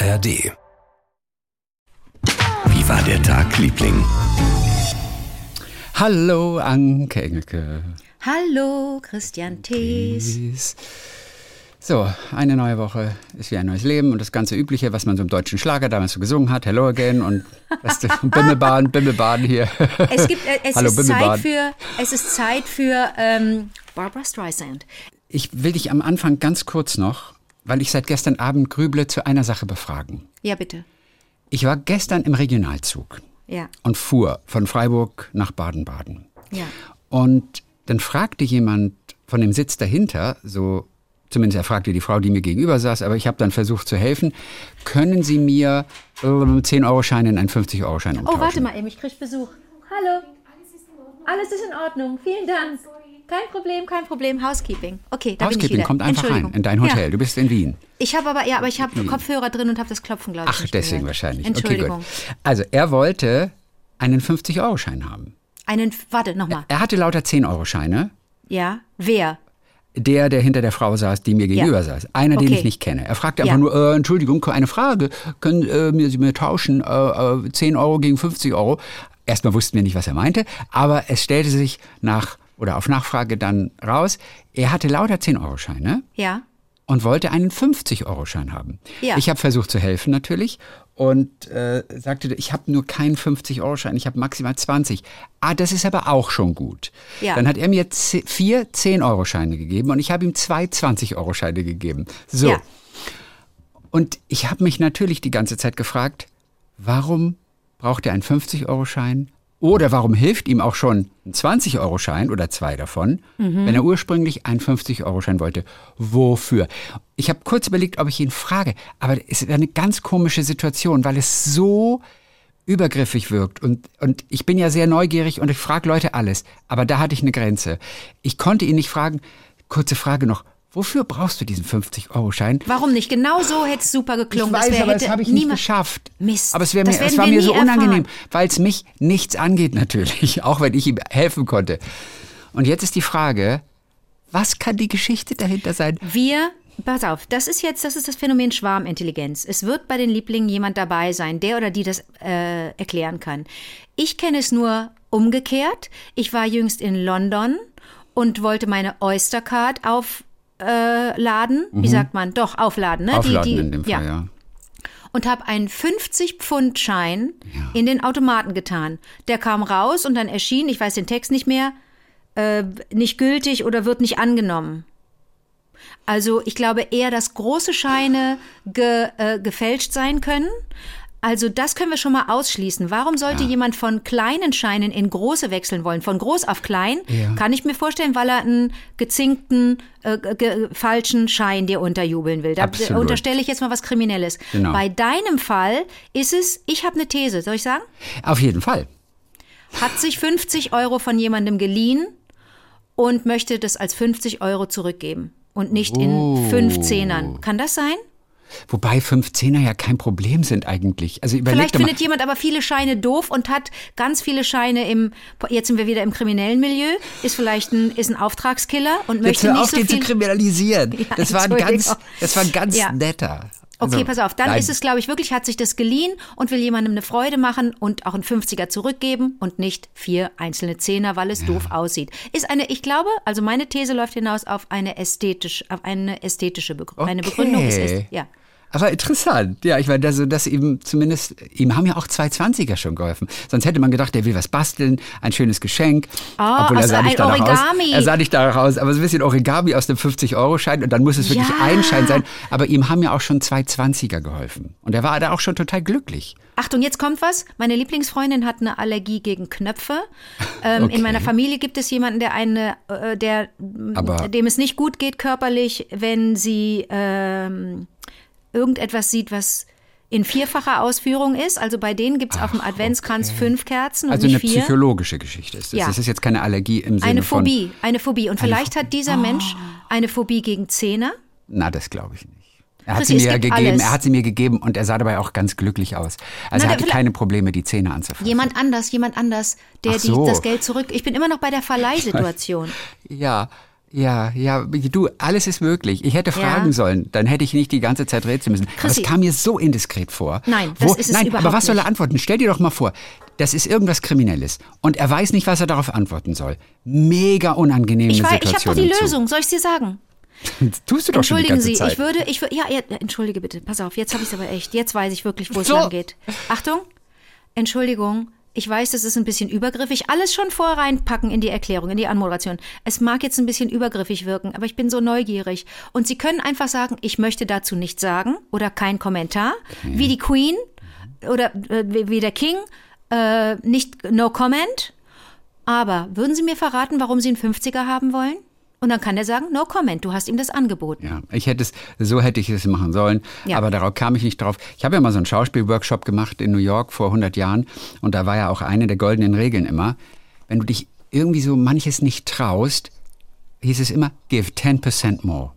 ARD. Wie war der Tag, Liebling? Hallo, Anke Engelke. Hallo, Christian Thees. So, eine neue Woche ist wie ein neues Leben und das ganze Übliche, was man so im deutschen Schlager damals so gesungen hat, Hello Again und weißt du, Bimmelbahn, Bimmelbahn hier. Es, gibt, äh, es, Hallo, ist, Zeit Bimmelbahn. für, es ist Zeit für ähm, Barbara Streisand. Ich will dich am Anfang ganz kurz noch, weil ich seit gestern Abend grüble, zu einer Sache befragen. Ja, bitte. Ich war gestern im Regionalzug Ja, und fuhr von Freiburg nach Baden-Baden. ja. Und dann fragte jemand von dem Sitz dahinter, so zumindest er fragte die Frau, die mir gegenüber saß, aber ich habe dann versucht zu helfen, können Sie mir äh, 10-Euro-Schein in einen 50-Euro-Schein umtauschen? Oh, warte mal eben, ich krieg Besuch. Hallo. Alles ist in Ordnung. Vielen Dank. Kein Problem, kein Problem. Housekeeping. Okay, da bin ich Housekeeping, wieder. kommt einfach rein in dein Hotel. Ja. Du bist in Wien. Ich habe aber, ja, aber ich habe Kopfhörer drin und habe das Klopfen, glaube ich. Ach, deswegen gehört. wahrscheinlich. Entschuldigung. Okay, gut. Also er wollte einen 50-Euro-Schein haben. Einen, warte, nochmal. Er hatte lauter 10-Euro-Scheine. Ja, wer? Der, der hinter der Frau saß, die mir gegenüber saß. Einer, den Okay. ich nicht kenne. Er fragte einfach Ja. nur, äh, Entschuldigung, eine Frage. Können äh, mir, Sie mir tauschen äh, äh, 10 Euro gegen 50 Euro? Erstmal wussten wir nicht, was er meinte, aber es stellte sich nach oder auf Nachfrage dann raus, er hatte lauter 10-Euro-Scheine Ja. und wollte einen 50-Euro-Schein haben. Ja. Ich habe versucht zu helfen natürlich und äh, sagte, ich habe nur keinen 50-Euro-Schein, ich habe maximal 20. Ah, das ist aber auch schon gut. Ja. Dann hat er mir vier 10-Euro-Scheine gegeben und ich habe ihm zwei 20-Euro-Scheine gegeben. So. Ja. Und ich habe mich natürlich die ganze Zeit gefragt, warum braucht er einen 50-Euro-Schein? Oder warum hilft ihm auch schon ein 20-Euro-Schein oder zwei davon, wenn er ursprünglich einen 50-Euro-Schein wollte? Wofür? Ich habe kurz überlegt, ob ich ihn frage, aber es ist eine ganz komische Situation, weil es so übergriffig wirkt. Und, und ich bin ja sehr neugierig und ich frage Leute alles. Aber da hatte ich eine Grenze. Ich konnte ihn nicht fragen, kurze Frage noch, wofür brauchst du diesen 50-Euro-Schein? Warum nicht? Genau so hätte es super geklungen. Ich weiß, wär- aber das habe ich nicht niemand- geschafft. Mist. Aber es, mir, es war mir so nie unangenehm, weil es mich nichts angeht natürlich, auch wenn ich ihm helfen konnte. Und jetzt ist die Frage, was kann die Geschichte dahinter sein? Wir, pass auf, das ist jetzt, das ist das Phänomen Schwarmintelligenz. Es wird bei den Lieblingen jemand dabei sein, der oder die das äh, erklären kann. Ich kenne es nur umgekehrt. Ich war jüngst in London und wollte meine Oystercard aufladen. Äh, laden. Wie sagt man? Doch, aufladen. Ne? Mhm. Aufladen die, die, in dem Fall, ja. und habe einen 50-Pfund-Schein in den Automaten getan. Der kam raus und dann erschien, ich weiß den Text nicht mehr, äh, nicht gültig oder wird nicht angenommen. Also ich glaube eher, dass große Scheine ge, äh, gefälscht sein können. Also das können wir schon mal ausschließen. Warum sollte jemand von kleinen Scheinen in große wechseln wollen? Von groß auf klein? Ja. Kann ich mir vorstellen, weil er einen gezinkten, äh, ge falschen Schein dir unterjubeln will. Da Absolut. unterstelle ich jetzt mal was Kriminelles. Genau. Bei deinem Fall ist es, ich habe eine These, soll ich sagen? Auf jeden Fall. Hat sich 50 Euro von jemandem geliehen und möchte das als 50 Euro zurückgeben und nicht in fünf Zehnern. Kann das sein? Wobei 15er ja kein Problem sind eigentlich. Also Vielleicht findet jemand aber viele Scheine doof und hat ganz viele Scheine im, jetzt sind wir wieder im kriminellen Milieu, ist vielleicht ein, ist ein Auftragskiller und Jetzt möchte hör nicht auf, so den viel. zu kriminalisieren. Ja, das, war ein ganz, das war ein ganz Ja. netter. Okay, pass auf, dann nein. ist es, glaube ich, wirklich, hat sich das geliehen und will jemandem eine Freude machen und auch einen 50er zurückgeben und nicht vier einzelne Zehner, weil es doof aussieht. Ist eine, ich glaube, also meine These läuft hinaus auf eine ästhetisch, auf eine ästhetische Begründung. Eine Begründung ist, Okay. ist ja. Aber interessant. Ja, ich meine, dass, dass ihm zumindest, ihm haben ja auch zwei Zwanziger schon geholfen. Sonst hätte man gedacht, der will was basteln, ein schönes Geschenk. Ah, Obwohl er aus sah nicht ein danach Origami. aus. Er sah nicht danach aus, aber so ein bisschen Origami aus dem 50-Euro-Schein und dann muss es wirklich Ja. ein Schein sein. Aber ihm haben ja auch schon zwei Zwanziger geholfen. Und er war da auch schon total glücklich. Achtung, jetzt kommt was. Meine Lieblingsfreundin hat eine Allergie gegen Knöpfe. Ähm, Okay. In meiner Familie gibt es jemanden, der eine, äh, der, Aber- dem es nicht gut geht körperlich, wenn sie ähm, irgendetwas sieht, was in vierfacher Ausführung ist. Also bei denen gibt es auf dem Adventskranz fünf Kerzen Also eine vier. psychologische Geschichte ist das. Ja. Das ist jetzt keine Allergie im Sinne Eine von... Phobie, eine Phobie. Und vielleicht Pho- hat dieser Mensch eine Phobie gegen Zähne. Na, das glaube ich nicht. Er hat sie mir gegeben, alles. er hat sie mir gegeben und er sah dabei auch ganz glücklich aus. Also Na, er hatte keine Probleme, die Zähne anzufassen. Jemand anders, jemand anders, der so. die, das Geld zurück. Ich bin immer noch bei der Verleihsituation. Ja, Ja, ja, du, alles ist möglich. Ich hätte fragen Ja. sollen, dann hätte ich nicht die ganze Zeit rätseln müssen. Aber es Chrissy. kam mir so indiskret vor. Nein, das ist es nein, überhaupt aber was soll er nicht. antworten? Stell dir doch mal vor, das ist irgendwas Kriminelles und er weiß nicht, was er darauf antworten soll. Mega unangenehme Ich, weiß, ich Situation. habe doch die dazu. Lösung, soll ich dir sagen? Das tust du doch schon die Entschuldigen ganze Sie, Zeit. ich würde, ich würde, ja, ja, entschuldige bitte, pass auf, jetzt habe ich es aber echt. Jetzt weiß ich wirklich, wo es So. lang geht. Achtung, Entschuldigung, ich weiß, das ist ein bisschen übergriffig. Alles schon vorher reinpacken in die Erklärung, in die Anmoderation. Es mag jetzt ein bisschen übergriffig wirken, aber ich bin so neugierig. Und Sie können einfach sagen, ich möchte dazu nichts sagen oder kein Kommentar, wie die Queen oder äh, wie wie der King, äh, nicht no comment. Aber würden Sie mir verraten, warum Sie einen 50er haben wollen? Und dann kann er sagen, no comment, du hast ihm das angeboten. Ja, ich hätte es, so hätte ich es machen sollen, Ja. aber darauf kam ich nicht drauf. Ich habe ja mal so einen Schauspielworkshop gemacht in New York vor 100 Jahren und da war ja auch eine der goldenen Regeln immer, wenn du dich irgendwie so manches nicht traust, hieß es immer, give 10% more.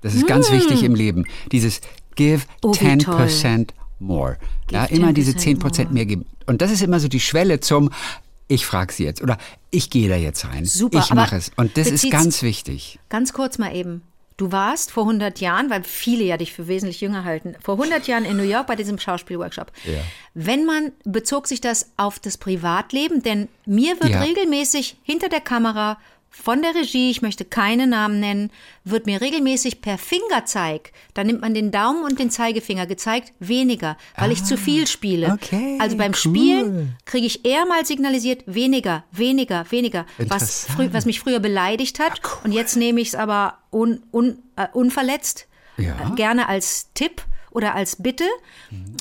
Das ist ganz wichtig im Leben. Dieses give. Oh, wie 10% more. Ja, Give immer diese 10% 10% mehr geben. Und das ist immer so die Schwelle zum, ich frage sie jetzt oder ich gehe da jetzt rein. Super, ich mache es. Und das ist ganz wichtig. Ganz kurz mal eben. Du warst vor 100 Jahren, weil viele ja dich für wesentlich jünger halten, vor 100 Jahren in New York bei diesem Schauspielworkshop. Ja. Wenn man, bezog sich das auf das Privatleben? Denn mir wird Ja. regelmäßig hinter der Kamera von der Regie, ich möchte keine Namen nennen, wird mir regelmäßig per Fingerzeig, da nimmt man den Daumen und den Zeigefinger gezeigt, weniger, weil ich zu viel spiele. Ah, okay, also beim cool. Spielen kriege ich eher mal signalisiert, weniger, weniger, weniger. Was, frü was mich früher beleidigt hat. Und jetzt nehme ich es aber un, un, äh, unverletzt, Ja. äh, gerne als Tipp oder als Bitte.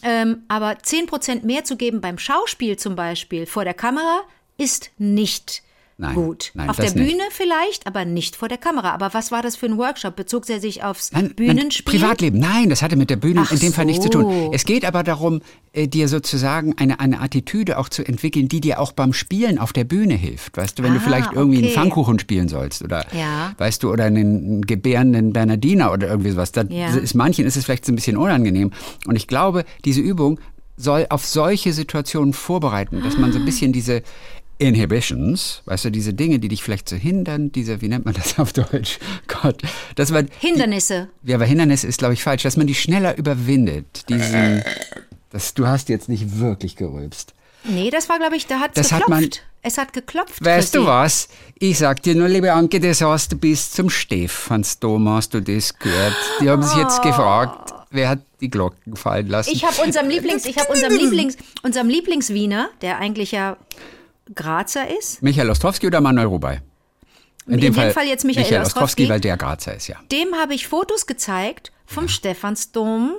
Ähm, aber 10% mehr zu geben beim Schauspiel zum Beispiel vor der Kamera ist nicht Nein, gut. nein, Auf der nicht. Bühne vielleicht, aber nicht vor der Kamera. Aber was war das für ein Workshop? Bezog er sich aufs Nein, Bühnenspiel? Nein, Privatleben, nein, das hatte mit der Bühne Ach in dem Fall nichts zu tun. so. Es geht aber darum, äh, dir sozusagen eine, eine Attitüde auch zu entwickeln, die dir auch beim Spielen auf der Bühne hilft. Weißt du, wenn du Ah, vielleicht irgendwie einen okay. Pfannkuchen spielen sollst oder, Ja. weißt du, oder einen gebärenden Bernardiner oder irgendwie sowas. Da Ja. ist manchen ist es vielleicht so ein bisschen unangenehm. Und ich glaube, diese Übung soll auf solche Situationen vorbereiten, dass man so ein bisschen diese Inhibitions, weißt du, diese Dinge, die dich vielleicht so hindern, diese, wie nennt man das auf Deutsch? Gott, dass man Hindernisse. ja, aber Hindernis ist, glaube ich, falsch, dass man die schneller überwindet. Diesen, das, du hast jetzt nicht wirklich gerülpst. Nee, das war, glaube ich, da hat Das geklopft. hat man- es hat geklopft. Weißt du was? Ich sag dir nur, liebe Anke, das hast du bis zum Stephansdom, hast du das gehört. Die haben sich jetzt gefragt, wer hat die Glocken fallen lassen. Ich habe unserem Lieblings, ich habe unserem Lieblings, unserem Lieblingswiener, der eigentlich ja Grazer ist, Michael Ostrowski oder Manuel Rubai? In dem Fall jetzt Michael Michael Ostrowski. Ostrowski, weil der Grazer ist, ja. dem habe ich Fotos gezeigt vom Stephansdom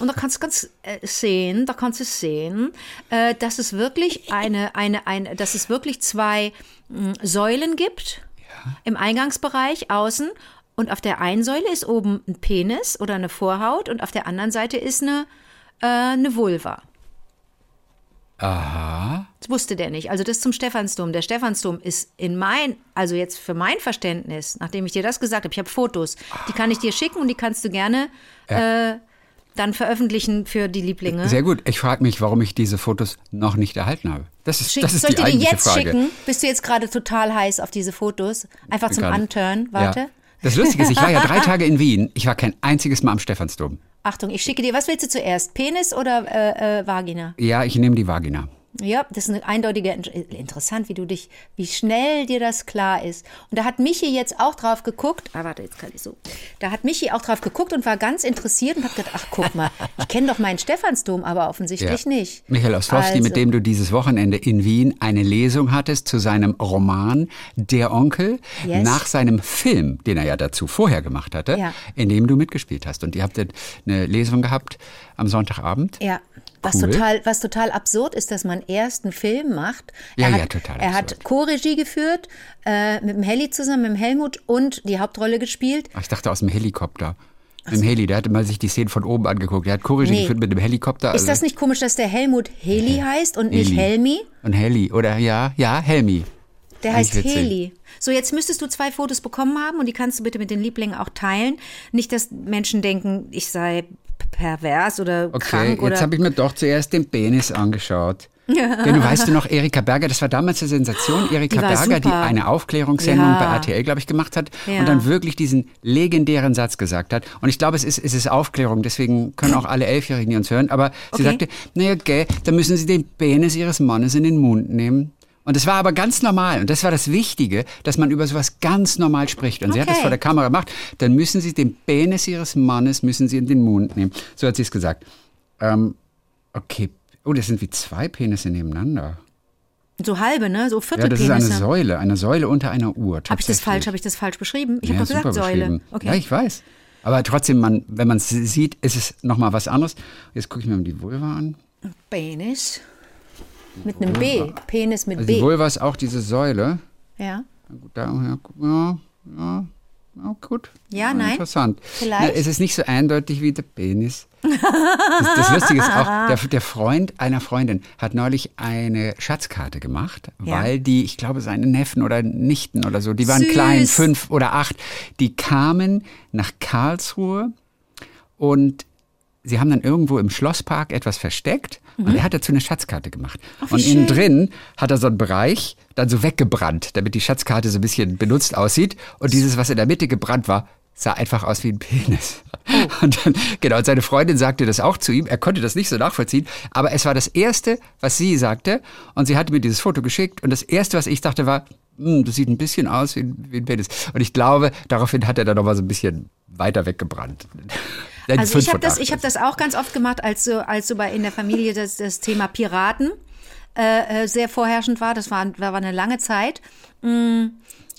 und da kannst du ganz äh, sehen, da kannst du sehen, äh, dass es wirklich eine, eine, eine, dass es wirklich zwei mh, Säulen gibt im Eingangsbereich außen und auf der einen Säule ist oben ein Penis oder eine Vorhaut und auf der anderen Seite ist eine, äh, eine Vulva. Aha. Das wusste der nicht. Also das zum Stephansdom. Der Stephansdom ist in mein, also jetzt für mein Verständnis, nachdem ich dir das gesagt habe, ich habe Fotos, die kann ich dir schicken und die kannst du gerne äh, dann veröffentlichen für die Lieblinge. Sehr gut. Ich frage mich, warum ich diese Fotos noch nicht erhalten habe. Das ist, Schick, das ist soll ich die dir die jetzt Frage. schicken? Bist du jetzt gerade total heiß auf diese Fotos? Einfach zum Gerade. Anturn. Warte. Ja. Das Lustige ist, ich war ja drei Tage in Wien. Ich war kein einziges Mal am Stephansdom. Achtung, ich schicke dir, was willst du zuerst? Penis oder äh, äh, Vagina? Ja, ich nehme die Vagina. Ja, das ist eine eindeutige, interessant, wie du dich, wie schnell dir das klar ist. Und da hat Michi jetzt auch drauf geguckt, ah, warte, jetzt kann ich so. Da hat Michi auch drauf geguckt und war ganz interessiert und hat gedacht, ach, guck mal, ich kenne doch meinen Stephansdom, aber offensichtlich nicht. Michael Ostrowski, Also, mit dem du dieses Wochenende in Wien eine Lesung hattest zu seinem Roman Der Onkel Yes. nach seinem Film, den er ja dazu vorher gemacht hatte, Ja. in dem du mitgespielt hast. Und ihr habt eine Lesung gehabt am Sonntagabend. Ja, was, Cool. total, was total absurd ist, dass man erst einen Film macht. Ja, er ja, hat, total Er absurd. hat Co-Regie geführt, äh, mit dem Helly zusammen, mit dem Helmut und die Hauptrolle gespielt. Ach, Ich dachte aus dem Helikopter. Mit dem Heli, der hatte mal sich die Szenen von oben angeguckt. Der hat Chorregie Nee. geführt mit dem Helikopter. Ist das nicht komisch, dass der Helmut Heli heißt und nicht Heli. Helmi? Und Heli, oder ja, ja, Helmi. Der heißt. Heli. So, jetzt müsstest du zwei Fotos bekommen haben und die kannst du bitte mit den Lieblingen auch teilen. Nicht, dass Menschen denken, ich sei pervers oder Okay, krank jetzt oder. habe ich mir doch zuerst den Penis angeschaut. Genau, weißt du noch, Erika Berger, das war damals eine Sensation. Erika Die Berger, die super. eine Aufklärungssendung Ja. bei RTL, glaube ich, gemacht hat Ja. und dann wirklich diesen legendären Satz gesagt hat. Und ich glaube, es ist, es ist Aufklärung, deswegen können auch alle Elfjährigen die uns hören. Aber sie Okay. sagte, naja, gell, da müssen Sie den Penis Ihres Mannes in den Mund nehmen. Und das war aber ganz normal. Und das war das Wichtige, dass man über sowas ganz normal spricht. Und sie hat das Okay. vor der Kamera gemacht. Dann müssen Sie den Penis Ihres Mannes müssen Sie in den Mund nehmen. So hat sie es gesagt. Ähm, okay. Oh, das sind wie zwei Penisse nebeneinander. So halbe, ne? So Ja, das ist eine Viertelpenisse. Säule, eine Säule unter einer Uhr. Habe ich das falsch? Habe ich das falsch beschrieben? Ich ja, habe gesagt Säule. Okay. Ja, ich weiß. Aber trotzdem, man, wenn man es sieht, ist es nochmal was anderes. Jetzt gucke ich mir mal die Vulva an. Penis. Mit einem B. Penis mit Also die B. Vulva ist auch diese Säule. Ja. Da, ja, ja, ja, gut. Ja, nein? Interessant. Vielleicht? Na, es ist nicht so eindeutig wie der Penis. Das, das Lustige ist auch, der, der Freund einer Freundin hat neulich eine Schatzkarte gemacht, Ja. weil die, ich glaube, seine Neffen oder Nichten oder so, die waren Süß. klein, fünf oder acht, die kamen nach Karlsruhe und sie haben dann irgendwo im Schlosspark etwas versteckt und er hat dazu eine Schatzkarte gemacht. Wie und innen schön. drin hat er so einen Bereich dann so weggebrannt, damit die Schatzkarte so ein bisschen benutzt aussieht. Und dieses, was in der Mitte gebrannt war, sah einfach aus wie ein Penis. Oh. Und dann, genau, und seine Freundin sagte das auch zu ihm. Er konnte das nicht so nachvollziehen, aber es war das Erste, was sie sagte. Und sie hatte mir dieses Foto geschickt. Und das Erste, was ich dachte, war, "Hm, das sieht ein bisschen aus wie ein, wie ein Penis. Und ich glaube, daraufhin hat er dann noch mal so ein bisschen weiter weggebrannt. Nein, Also ich habe das, ich habe das auch ganz oft gemacht, als so, als so bei in der Familie das, das Thema Piraten äh, äh, sehr vorherrschend war. Das war, war eine lange Zeit. Mm,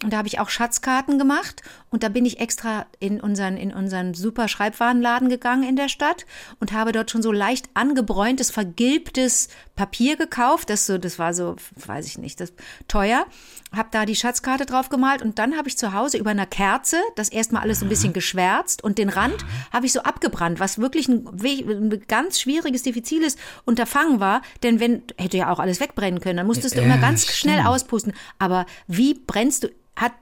Und da habe ich auch Schatzkarten gemacht und da bin ich extra in unseren, in unseren super Schreibwarenladen gegangen in der Stadt und habe dort schon so leicht angebräuntes, vergilbtes Papier gekauft. Das so, das war so, weiß ich nicht, das teuer. Habe da die Schatzkarte drauf gemalt und dann habe ich zu Hause über einer Kerze das erstmal alles so ein bisschen geschwärzt und den Rand habe ich so abgebrannt, was wirklich ein, ein ganz schwieriges, diffiziles Unterfangen war. Denn wenn, hätte ja auch alles wegbrennen können, dann musstest du Ja, immer ganz stimmt. schnell auspusten. Aber wie brennst du, hat,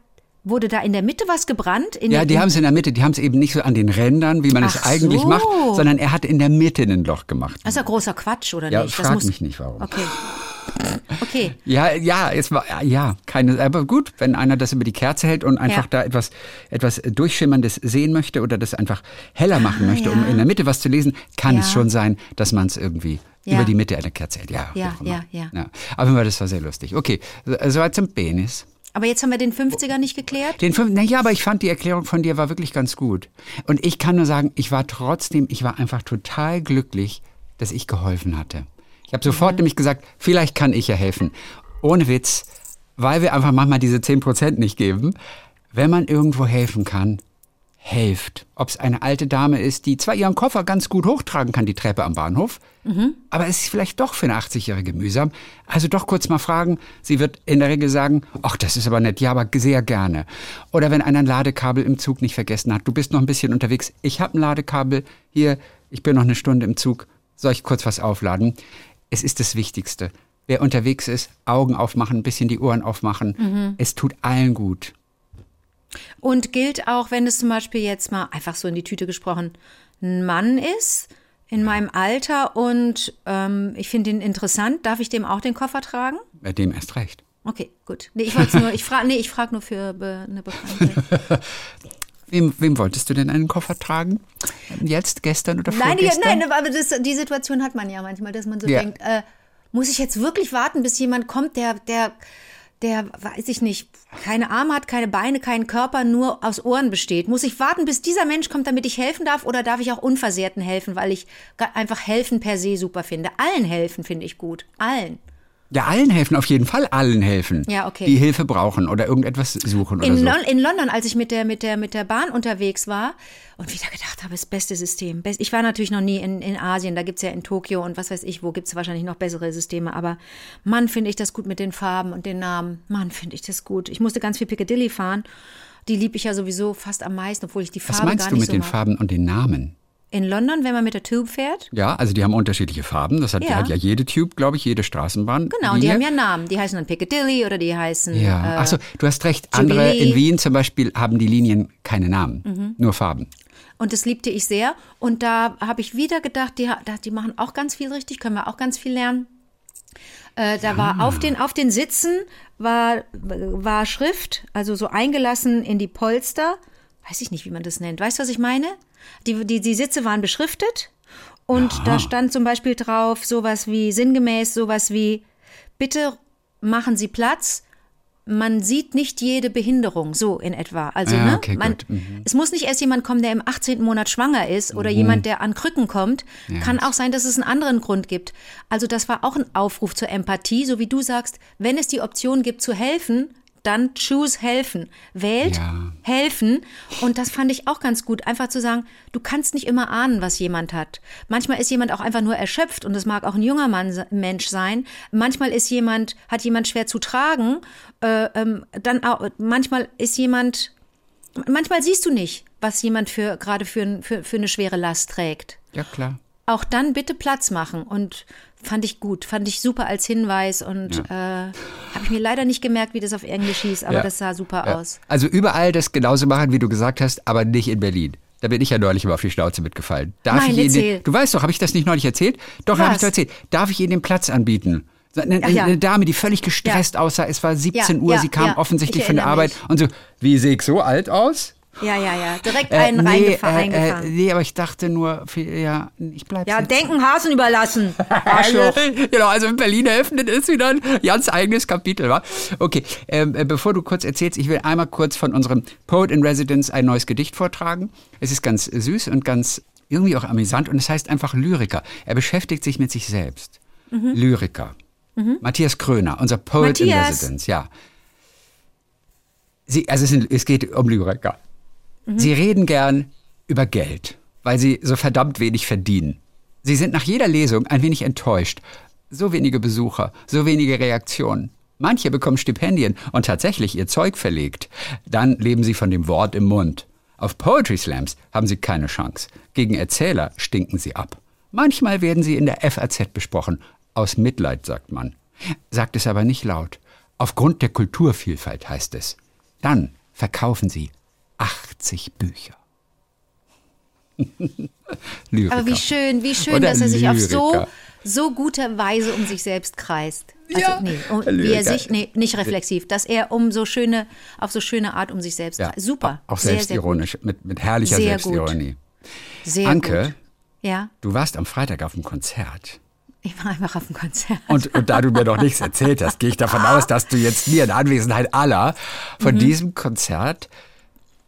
wurde da in der Mitte was gebrannt? In Ja, die haben es in der Mitte, die haben es eben nicht so an den Rändern, wie man es Ach eigentlich so. macht, sondern er hat in der Mitte ein Loch gemacht. Das ist ja großer Quatsch, oder Ja, nicht? Das frag mich nicht, warum. Okay. Okay. Ja, ja, es war ja keine, aber gut, wenn einer das über die Kerze hält und einfach Ja. da etwas etwas durchschimmerndes sehen möchte oder das einfach heller machen möchte, um Ah, ja. in der Mitte was zu lesen, kann es Ja. schon sein, dass man es irgendwie über die Mitte einer Kerze hält. Ja, Ja, ja, ja. Aber das war sehr lustig. Okay, so- soweit zum Penis. Aber jetzt haben wir den 50er nicht geklärt. Den fünf, na ja, aber ich fand die Erklärung von dir war wirklich ganz gut. Und ich kann nur sagen, ich war trotzdem, ich war einfach total glücklich, dass ich geholfen hatte. Ich habe sofort Mhm. nämlich gesagt, vielleicht kann ich ja helfen. Ohne Witz, weil wir einfach manchmal diese 10% nicht geben. Wenn man irgendwo helfen kann, helft. Ob es eine alte Dame ist, die zwar ihren Koffer ganz gut hochtragen kann, die Treppe am Bahnhof, aber es ist vielleicht doch für eine 80-Jährige mühsam. Also doch kurz mal fragen. Sie wird in der Regel sagen, ach, das ist aber nett, ja, aber sehr gerne. Oder wenn einer ein Ladekabel im Zug nicht vergessen hat, du bist noch ein bisschen unterwegs, ich habe ein Ladekabel, hier, ich bin noch eine Stunde im Zug, soll ich kurz was aufladen? Es ist das Wichtigste. Wer unterwegs ist, Augen aufmachen, ein bisschen die Ohren aufmachen. Es tut allen gut. Und gilt auch, wenn es zum Beispiel jetzt mal einfach so in die Tüte gesprochen ein Mann ist in meinem Alter und ähm, ich finde ihn interessant, darf ich dem auch den Koffer tragen? Bei dem erst recht. Okay, gut. Nee, ich wollte nur, ich frage, nee, ich frage nur für eine Bekannte. Wem, wem wolltest du denn einen Koffer tragen? Jetzt, gestern oder nein, vorgestern? nein, aber das, die Situation hat man ja manchmal, dass man so Ja. denkt, äh, muss ich jetzt wirklich warten, bis jemand kommt, der, der, der, weiß ich nicht, keine Arme hat, keine Beine, keinen Körper, nur aus Ohren besteht. Muss ich warten, bis dieser Mensch kommt, damit ich helfen darf, oder darf ich auch Unversehrten helfen, weil ich einfach helfen per se super finde? Allen helfen finde ich gut. Allen. Ja, allen helfen, auf jeden Fall allen helfen. Ja, okay. Die Hilfe brauchen oder irgendetwas suchen oder In, so. Lon in London, als ich mit der, mit, der, mit der Bahn unterwegs war und wieder gedacht habe, das beste System. Best- Ich war natürlich noch nie in, in Asien, da gibt's ja in Tokio und was weiß ich, wo gibt's wahrscheinlich noch bessere Systeme. Aber Mann, finde ich das gut mit den Farben und den Namen. Mann, finde ich das gut. Ich musste ganz viel Piccadilly fahren. Die lieb ich ja sowieso fast am meisten, obwohl ich die Was Farbe meinst gar du nicht mit so den mag. Farben und den Namen? In London, wenn man mit der Tube fährt? Ja, also die haben unterschiedliche Farben. Das hat Ja. ja, hat ja jede Tube, glaube ich, jede Straßenbahn. Genau, und die haben ja Namen. Die heißen dann Piccadilly oder die heißen. Ja, Äh, achso, du hast recht. Andere Jubilee. in Wien zum Beispiel haben die Linien keine Namen, Mhm. nur Farben. Und das liebte ich sehr. Und da habe ich wieder gedacht, die, die machen auch ganz viel richtig, können wir auch ganz viel lernen. Äh, da war auf den, auf den Sitzen war, war Schrift, also so eingelassen in die Polster. Weiß ich nicht, wie man das nennt. Weißt du, was ich meine? Die, die, die Sitze waren beschriftet und da stand zum Beispiel drauf sowas wie, sinngemäß sowas wie, bitte machen Sie Platz. Man sieht nicht jede Behinderung, so in etwa. Also, Ah, ne? okay, man, gut. Mhm. Es muss nicht erst jemand kommen, der im 18. Monat schwanger ist oder jemand, der an Krücken kommt. Kann auch sein, dass es einen anderen Grund gibt. Also, das war auch ein Aufruf zur Empathie, so wie du sagst, wenn es die Option gibt zu helfen, dann choose helfen. Wählt Ja. helfen. Und das fand ich auch ganz gut. Einfach zu sagen, du kannst nicht immer ahnen, was jemand hat. Manchmal ist jemand auch einfach nur erschöpft und das mag auch ein junger Mann, Mensch sein. Manchmal ist jemand, hat jemand schwer zu tragen. Äh, ähm, dann auch, manchmal ist jemand, manchmal siehst du nicht, was jemand für, gerade für, für, für eine schwere Last trägt. Ja, klar. Auch dann bitte Platz machen und fand ich gut, fand ich super als Hinweis und äh, habe ich mir leider nicht gemerkt, wie das auf Englisch hieß, aber Ja. das sah super Ja. aus. Also überall das genauso machen, wie du gesagt hast, aber nicht in Berlin. Da bin ich ja neulich mal auf die Schnauze mitgefallen. Darf Nein, ich Ihnen den, du weißt doch, habe ich das nicht neulich erzählt? Doch, habe ich doch erzählt. Darf ich Ihnen den Platz anbieten? Eine, Ach ja. eine Dame, die völlig gestresst aussah. Es war 17 Ja, Uhr, ja, sie kam ja. offensichtlich Ich von der Arbeit und so, wie sehe ich so alt aus? Ja, ja, ja. Direkt Äh, einen nee, reingefahren. äh, äh, nee, aber ich dachte nur, ja, ich bleib ja, denken Hasen überlassen. Arschloch. genau, also in Berlin helfen, das ist wieder ein ganz eigenes Kapitel, wa? Okay, ähm, äh, bevor du kurz erzählst, ich will einmal kurz von unserem Poet in Residence ein neues Gedicht vortragen. Es ist ganz süß und ganz irgendwie auch amüsant und es heißt einfach Lyriker. Er beschäftigt sich mit sich selbst. Lyriker. Matthias Kröner, unser Poet in Matthias. Residence, ja. Sie, also es, es geht um Lyriker. Sie reden gern über Geld, weil sie so verdammt wenig verdienen. Sie sind nach jeder Lesung ein wenig enttäuscht. So wenige Besucher, so wenige Reaktionen. Manche bekommen Stipendien und tatsächlich ihr Zeug verlegt. Dann leben sie von dem Wort im Mund. Auf Poetry Slams haben sie keine Chance. Gegen Erzähler stinken sie ab. Manchmal werden sie in der FAZ besprochen. Aus Mitleid, sagt man. Sagt es aber nicht laut. Aufgrund der Kulturvielfalt heißt es. Dann verkaufen sie 80 Bücher. Lyriker. Aber wie schön, wie schön, Oder dass er sich auf so, Lyriker. so gute Weise um sich selbst kreist. Also, Ja, nee, um, wie Lyriker. er sich, nee, nicht reflexiv, dass er um so schöne, auf so schöne Art um sich selbst Ja, kreist. Super. Auch sehr, sehr selbstironisch, mit, mit herrlicher Sehr gut. Selbstironie. Sehr Anke, gut. Ja, du warst am Freitag auf dem Konzert. ich war einfach auf dem Konzert. Und, und da du mir noch nichts erzählt hast, gehe ich davon aus, dass du jetzt mir in Anwesenheit aller von Mhm. diesem Konzert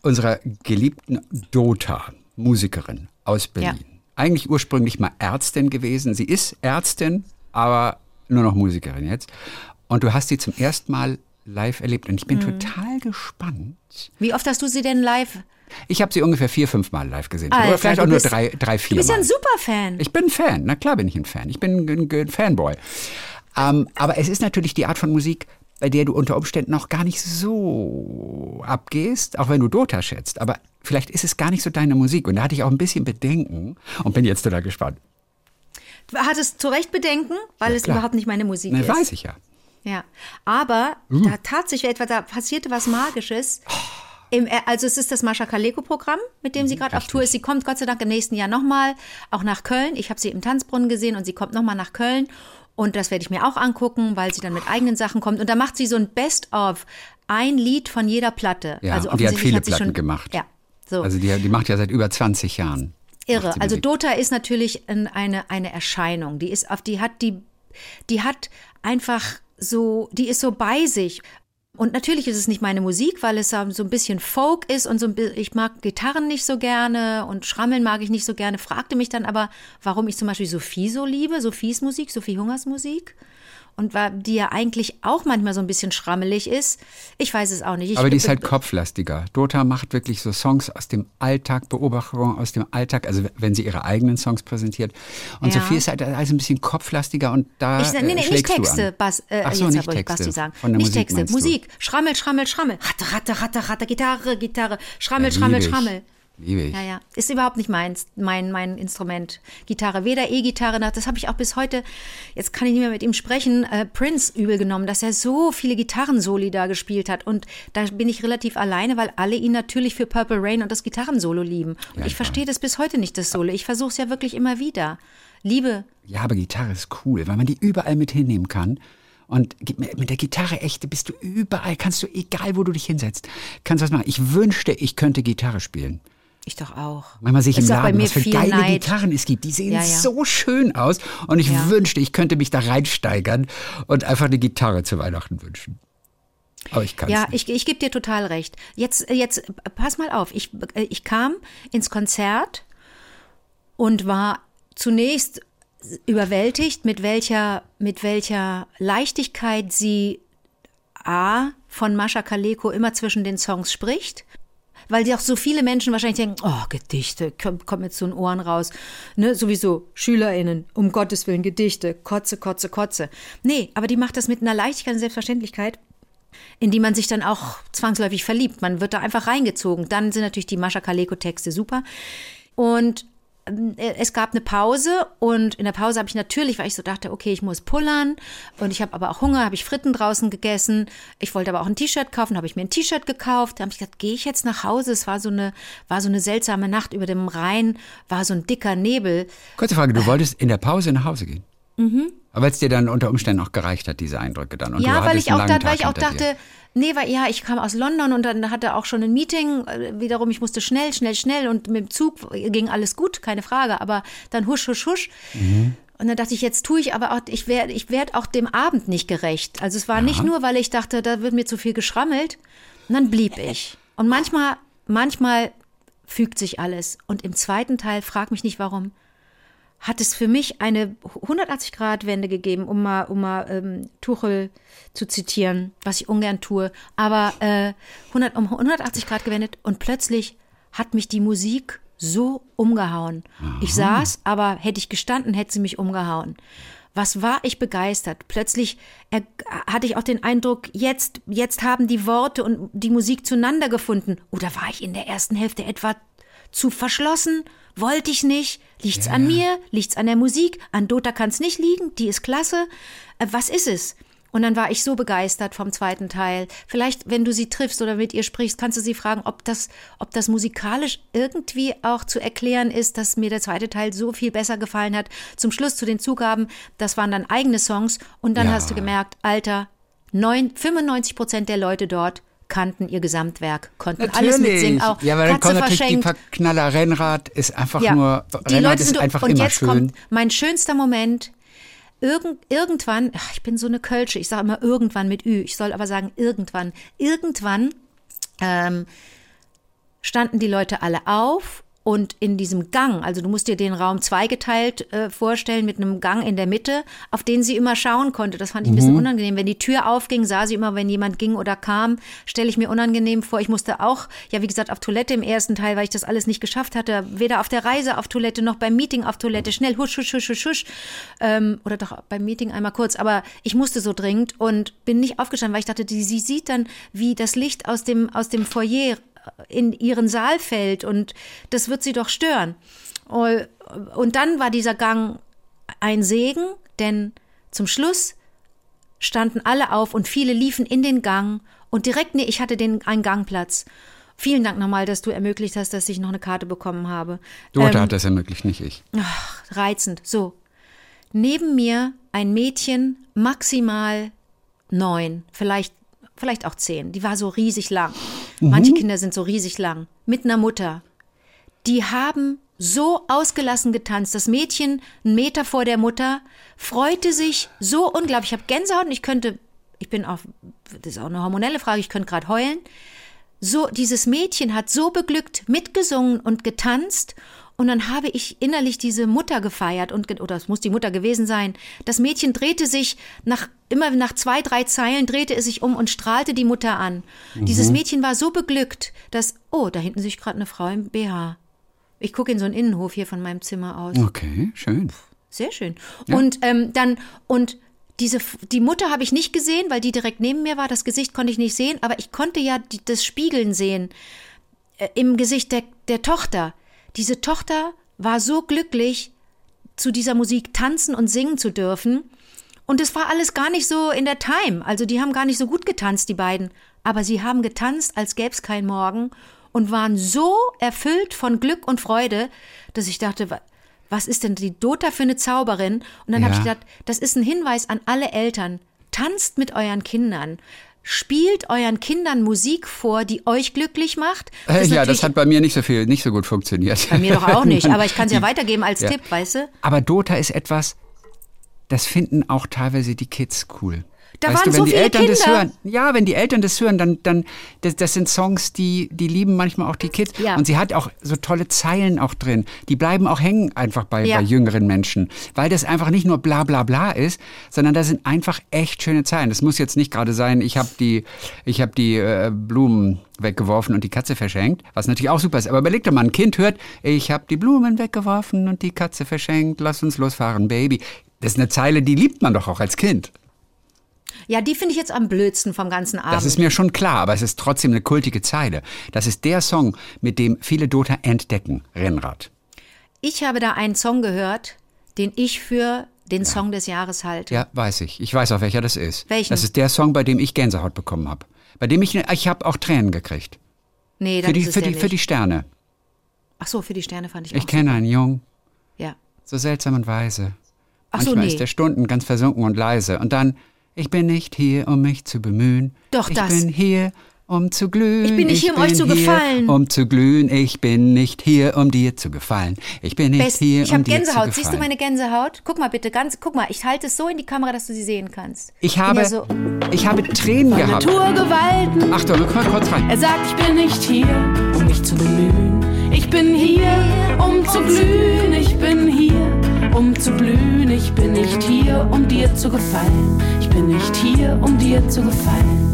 unserer geliebten Dota, Musikerin aus Berlin. Eigentlich ursprünglich mal Ärztin gewesen. Sie ist Ärztin, aber nur noch Musikerin jetzt. Und du hast sie zum ersten Mal live erlebt. Und ich bin Mhm. total gespannt. Wie oft hast du sie denn live? Ich habe sie ungefähr vier, fünf Mal live gesehen. Alter, Oder vielleicht auch nur bist- drei, drei, vier Du bist ja ein Superfan. Ich bin ein Fan, na klar bin ich ein Fan. Ich bin ein, ein Fanboy. Ähm, aber es ist natürlich die Art von Musik, bei der du unter Umständen noch gar nicht so abgehst, auch wenn du Dota schätzt. Aber vielleicht ist es gar nicht so deine Musik. Und da hatte ich auch ein bisschen Bedenken und bin jetzt total gespannt. Du hattest zu Recht Bedenken, weil es klar. überhaupt nicht meine Musik Na, ist. weiß ich ja. Ja, aber Uh. da tat sich etwas, da passierte was Magisches. Im, äh, also es ist das Mascha Kaleko-Programm, mit dem sie Mhm, gerade auf Tour ist. Sie kommt Gott sei Dank im nächsten Jahr nochmal, auch nach Köln. Ich habe sie im Tanzbrunnen gesehen und sie kommt nochmal nach Köln. Und das werde ich mir auch angucken, weil sie dann mit eigenen Sachen kommt. Und da macht sie so ein Best-of, ein Lied von jeder Platte. Ja, also und die hat viele sie Platten schon, gemacht. Ja, so. Also die, die macht ja seit über 20 Jahren. Irre. Also Musik. Dota ist natürlich ein, eine, eine Erscheinung. Die ist auf, die hat die, die hat einfach so, die ist so bei sich. Und natürlich ist es nicht meine Musik, weil es so ein bisschen Folk ist und so ein bi- ich mag Gitarren nicht so gerne und Schrammeln mag ich nicht so gerne. Fragte mich dann aber, warum ich zum Beispiel Sophie so liebe, Sophies Musik, Sophie Hungers Musik. Und die ja eigentlich auch manchmal so ein bisschen schrammelig ist. Ich weiß es auch nicht. Ich, Aber die ist halt kopflastiger. Dota macht wirklich so Songs aus dem Alltag, Beobachtungen aus dem Alltag, also wenn sie ihre eigenen Songs präsentiert. Und Ja. Sophie ist halt alles ein bisschen kopflastiger und da Ich, nee, nee, äh, nicht Texte. Bas, äh, Ach so, jetzt nicht Texte. Basti sagen. Von der nicht Musik Texte? Musik. Schrammel, Schrammel, Schrammel. Ratte, Ratte, Ratte, Ratte, Gitarre, Gitarre. Schrammel, Ja, Schrammel. Schrammel. Liebe ich. Ja, ja. Ist überhaupt nicht meins, mein, mein Instrument. Gitarre. Weder E-Gitarre noch, das habe ich auch bis heute, jetzt kann ich nicht mehr mit ihm sprechen, äh, Prince übel genommen, dass er so viele Gitarrensoli da gespielt hat. Und da bin ich relativ alleine, weil alle ihn natürlich für Purple Rain und das Gitarrensolo lieben. Und Ja, ich verstehe das bis heute nicht, das Solo. Ich versuche es ja wirklich immer wieder. Liebe, Ja, aber Gitarre ist cool, weil man die überall mit hinnehmen kann. Und mit der Gitarre echt bist du überall, kannst du, egal wo du dich hinsetzt, kannst was machen. Ich wünschte, ich könnte Gitarre spielen. Ich doch auch. Manchmal sehe ich Ist im auch bei Laden, mir was für geile Neid. Gitarren es gibt. Die sehen Ja, ja. so schön aus. Und ich Ja. wünschte, ich könnte mich da reinsteigern und einfach eine Gitarre zu Weihnachten wünschen. Aber ich kann es Ja, nicht. ich, ich gebe dir total recht. Jetzt, jetzt pass mal auf. Ich, ich kam ins Konzert und war zunächst überwältigt, mit welcher, mit welcher Leichtigkeit sie A von Mascha Kaleko immer zwischen den Songs spricht. Weil die auch so viele Menschen wahrscheinlich denken, oh, Gedichte, komm, kommt mir zu den Ohren raus. Ne, sowieso, SchülerInnen, um Gottes Willen, Gedichte, Kotze, Kotze, Kotze. Nee, aber die macht das mit einer Leichtigkeit und Selbstverständlichkeit in die man sich dann auch zwangsläufig verliebt. Man wird da einfach reingezogen. Dann sind natürlich die Mascha Kaleko-Texte super. Und es gab eine Pause und in der Pause habe ich natürlich, weil ich so dachte, okay, ich muss pullern und ich habe aber auch Hunger, habe ich Fritten draußen gegessen. Ich wollte aber auch ein T-Shirt kaufen, habe ich mir ein T-Shirt gekauft. Da habe ich gedacht, gehe ich jetzt nach Hause? Es war so eine war so eine seltsame Nacht über dem Rhein, war so ein dicker Nebel. Kurze Frage, du wolltest in der Pause nach Hause gehen? Mhm. Aber weil es dir dann unter Umständen auch gereicht hat, diese Eindrücke dann. Und du ja, weil ich auch, da, weil ich auch hinter dir. dachte, nee, weil ja, ich kam aus London und dann hatte auch schon ein Meeting. äh, Wiederum, ich musste schnell, schnell, schnell und mit dem Zug ging alles gut, keine Frage. Aber dann husch, husch, husch. Mhm. Und dann dachte ich, jetzt tue ich aber auch, ich werde ich werd auch dem Abend nicht gerecht. Also es war nicht nur, weil ich dachte, da wird mir zu viel geschrammelt. Und dann blieb ich. Und manchmal, manchmal fügt sich alles. Und im zweiten Teil, frag mich nicht warum, hat es für mich eine 180-Grad-Wende gegeben, um mal, um mal ähm, Tuchel zu zitieren, was ich ungern tue. Aber äh, 100, um 180 Grad gewendet und plötzlich hat mich die Musik so umgehauen. Ich saß, aber hätte ich gestanden, hätte sie mich umgehauen. Was war ich begeistert? Plötzlich er, hatte ich auch den Eindruck, jetzt, jetzt haben die Worte und die Musik zueinander gefunden. Oder war ich in der ersten Hälfte etwa zu verschlossen? Wollte ich nicht? Liegt's an mir? Liegt's an der Musik? An Dota kann's nicht liegen? Die ist klasse. Äh, was ist es? Und dann war ich so begeistert vom zweiten Teil. Vielleicht, wenn du sie triffst oder mit ihr sprichst, kannst du sie fragen, ob das, ob das musikalisch irgendwie auch zu erklären ist, dass mir der zweite Teil so viel besser gefallen hat. Zum Schluss zu den Zugaben, das waren dann eigene Songs. Und dann Ja. hast du gemerkt, Alter, neun, 95 Prozent der Leute dort kannten ihr Gesamtwerk, konnten alles mitsingen, auch ja, aber dann kommt natürlich verschenkt. die Verknaller Rennrad, ist einfach Ja, nur, die Rennrad Leute ist sind einfach und immer jetzt schön. kommt mein schönster Moment. Irgend, irgendwann, ach, ich bin so eine Kölsche, ich sage immer irgendwann mit Ü, ich soll aber sagen irgendwann. Irgendwann ähm, standen die Leute alle auf und in diesem Gang, also du musst dir den Raum zweigeteilt äh, vorstellen mit einem Gang in der Mitte, auf den sie immer schauen konnte. Das fand ich ein bisschen unangenehm. Wenn die Tür aufging, sah sie immer, wenn jemand ging oder kam, stelle ich mir unangenehm vor. Ich musste auch, ja wie gesagt, auf Toilette im ersten Teil, weil ich das alles nicht geschafft hatte. Weder auf der Reise auf Toilette noch beim Meeting auf Toilette. Schnell husch, husch, husch, husch, husch. Ähm, oder doch beim Meeting einmal kurz. Aber ich musste so dringend und bin nicht aufgestanden, weil ich dachte, die, sie sieht dann, wie das Licht aus dem, aus dem Foyer in ihren Saal fällt und das wird sie doch stören. Und dann war dieser Gang ein Segen, denn zum Schluss standen alle auf und viele liefen in den Gang und direkt, nee, ich hatte den, einen Gangplatz. Vielen Dank nochmal, dass du ermöglicht hast, dass ich noch eine Karte bekommen habe. Dorte Ähm, hat das ermöglicht, nicht ich. Ach, reizend. So. Neben mir ein Mädchen, maximal neun, vielleicht, vielleicht auch zehn. Die war so riesig lang. Manche Kinder sind so riesig lang. Mit einer Mutter. Die haben so ausgelassen getanzt. Das Mädchen, einen Meter vor der Mutter, freute sich so unglaublich. Ich habe Gänsehaut und ich könnte, ich bin auch, das ist auch eine hormonelle Frage, ich könnte gerade heulen so, dieses Mädchen hat so beglückt mitgesungen und getanzt. Und dann habe ich innerlich diese Mutter gefeiert und, ge- oder es muss die Mutter gewesen sein. Das Mädchen drehte sich nach, immer nach zwei, drei Zeilen drehte es sich um und strahlte die Mutter an. Dieses Mädchen war so beglückt, dass, oh, da hinten sich gerade eine Frau im BH. Ich gucke in so einen Innenhof hier von meinem Zimmer aus. Okay, schön. Sehr schön. Und ähm, dann, und diese, die Mutter habe ich nicht gesehen, weil die direkt neben mir war. Das Gesicht konnte ich nicht sehen, aber ich konnte ja die, das Spiegeln sehen äh, im Gesicht der, der Tochter. Diese Tochter war so glücklich, zu dieser Musik tanzen und singen zu dürfen. Und es war alles gar nicht so in der Time. Also die haben gar nicht so gut getanzt, die beiden. Aber sie haben getanzt, als gäbe es kein Morgen und waren so erfüllt von Glück und Freude, dass ich dachte, was ist denn die Dota für eine Zauberin? Und dann Ja. habe ich gedacht, das ist ein Hinweis an alle Eltern. Tanzt mit euren Kindern. Spielt euren Kindern Musik vor, die euch glücklich macht. Äh, ist ja, natürlich das hat bei mir nicht so viel, nicht so gut funktioniert. bei mir doch auch nicht, aber ich kann es ja weitergeben als Ja. Tipp, weißt du? Aber Dota ist etwas, das finden auch teilweise die Kids cool. Da weißt waren du, wenn so die viele Eltern das Kinder. hören, ja, wenn die Eltern das hören, dann, dann das, das sind Songs, die, die lieben manchmal auch die Kids. Ja. Und sie hat auch so tolle Zeilen auch drin. Die bleiben auch hängen einfach bei, Ja. bei jüngeren Menschen, weil das einfach nicht nur bla bla bla ist, sondern da sind einfach echt schöne Zeilen. Das muss jetzt nicht gerade sein, ich habe die, ich hab die äh, Blumen weggeworfen und die Katze verschenkt, was natürlich auch super ist. Aber überleg doch mal, ein Kind hört, ich habe die Blumen weggeworfen und die Katze verschenkt, lass uns losfahren, Baby. Das ist eine Zeile, die liebt man doch auch als Kind. Ja, die finde ich jetzt am blödsten vom ganzen Abend. Das ist mir schon klar, aber es ist trotzdem eine kultige Zeile. Das ist der Song, mit dem viele Dota entdecken, Rennrad. ich habe da einen Song gehört, den ich für den Song des Jahres halte. Ja, weiß ich. Ich weiß auch, welcher das ist. Welchen? Das ist der Song, bei dem ich Gänsehaut bekommen habe. Bei dem ich, ich habe auch Tränen gekriegt. Nee, dann Für die, ist es für, die, für die. Sterne. Ach so, für die Sterne fand ich, Ich kenne einen Jungen. Ja. so seltsam und weise. Ach so, Manchmal nee. ist der Stunden ganz versunken und leise. Und dann, ich bin nicht hier, um mich zu bemühen. Doch, ich das. bin hier, um zu glühen. Ich bin nicht hier, um euch zu hier, gefallen. Um zu glühen. Ich bin nicht hier, um dir zu gefallen. Ich bin nicht Best, hier, ich um dir zu Gänsehaut. gefallen. Siehst du meine Gänsehaut? Guck mal bitte, ganz, guck mal, ich halte es so in die Kamera, dass du sie sehen kannst. Ich habe, ja so, ich habe Tränen gehabt. Naturgewalten. Achtung, komm kurz rein. Er sagt, ich bin nicht hier, um mich zu bemühen. Ich bin hier, um zu glühen. Ich bin hier, um zu blühen. Ich bin nicht hier, um dir zu gefallen. Ich bin nicht hier, um dir zu gefallen.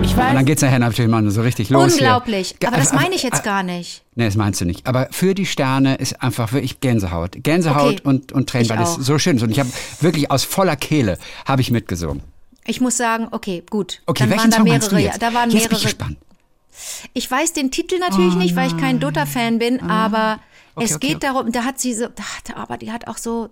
Ich Und dann weiß, geht's nachher natürlich mal so richtig los. unglaublich. Hier. Aber das Aber- meine ich jetzt aber- gar nicht. Nee, das meinst du nicht. Aber für die Sterne ist einfach wirklich Gänsehaut. Gänsehaut Okay. und, und Tränen, Ich weil es auch. so schön ist. Und ich habe wirklich aus voller Kehle habe ich mitgesungen. Ich muss sagen, okay, gut. Okay, Dann welchen waren da Song mehrere, du jetzt? da waren jetzt bin ich mehrere. gespannt. Ich weiß den Titel natürlich nicht, weil ich kein Dota-Fan bin, aber Ah. Okay, es okay, geht okay. darum, da hat sie so, aber die hat auch so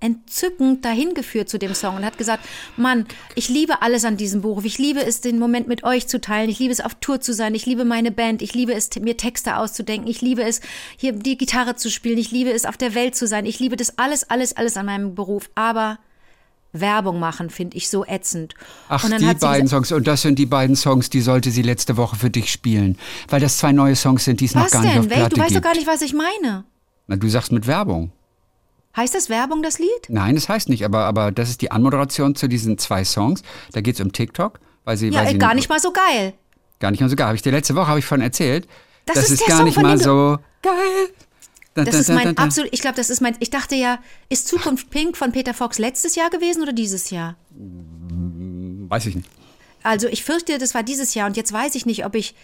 entzückend dahin geführt zu dem Song und hat gesagt, Mann, ich liebe alles an diesem Beruf. Ich liebe es, den Moment mit euch zu teilen. Ich liebe es, auf Tour zu sein. Ich liebe meine Band. Ich liebe es, mir Texte auszudenken. Ich liebe es, hier die Gitarre zu spielen. Ich liebe es, auf der Welt zu sein. Ich liebe das alles, alles, alles an meinem Beruf. Aber Werbung machen finde ich so ätzend. Ach, die beiden gesagt, Songs. Und das sind die beiden Songs, die sollte sie letzte Woche für dich spielen. Weil das zwei neue Songs sind, die es noch gar nicht auf denn? Platte Du weißt gibt. doch gar nicht, was ich meine. Na, du sagst mit Werbung. Heißt das Werbung, das Lied? Nein, das heißt nicht. Aber, aber das ist die Anmoderation zu diesen zwei Songs. Da geht's um TikTok. Weil sie, Ja, weil äh, sie gar nicht mal so geil. Gar nicht mal so geil. Habe ich dir letzte Woche habe ich von erzählt. Das das ist ist gar Song, nicht mal so geil. Da, Das da, ist mein da. absolut, ich glaube, das ist mein, ich dachte ja, ist Zukunft Pink von Peter Fox letztes Jahr gewesen oder dieses Jahr? Weiß ich nicht. Also ich fürchte, das war dieses Jahr und jetzt weiß ich nicht, ob ich,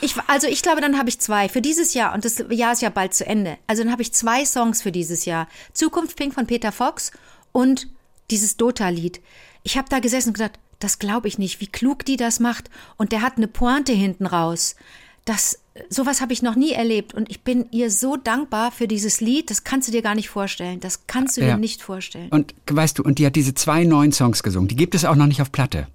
ich also ich glaube, dann habe ich zwei für dieses Jahr und das Jahr ist ja bald zu Ende. Also dann habe ich zwei Songs für dieses Jahr. Zukunft Pink von Peter Fox und dieses Dota-Lied. Ich habe da gesessen und gedacht, das glaube ich nicht, wie klug die das macht. Und der hat eine Pointe hinten raus. Das, sowas habe ich noch nie erlebt. Und ich bin ihr so dankbar für dieses Lied. Das kannst du dir gar nicht vorstellen. Das kannst du Ja. dir nicht vorstellen. Und weißt du, und die hat diese zwei neuen Songs gesungen. Die gibt es auch noch nicht auf Platte.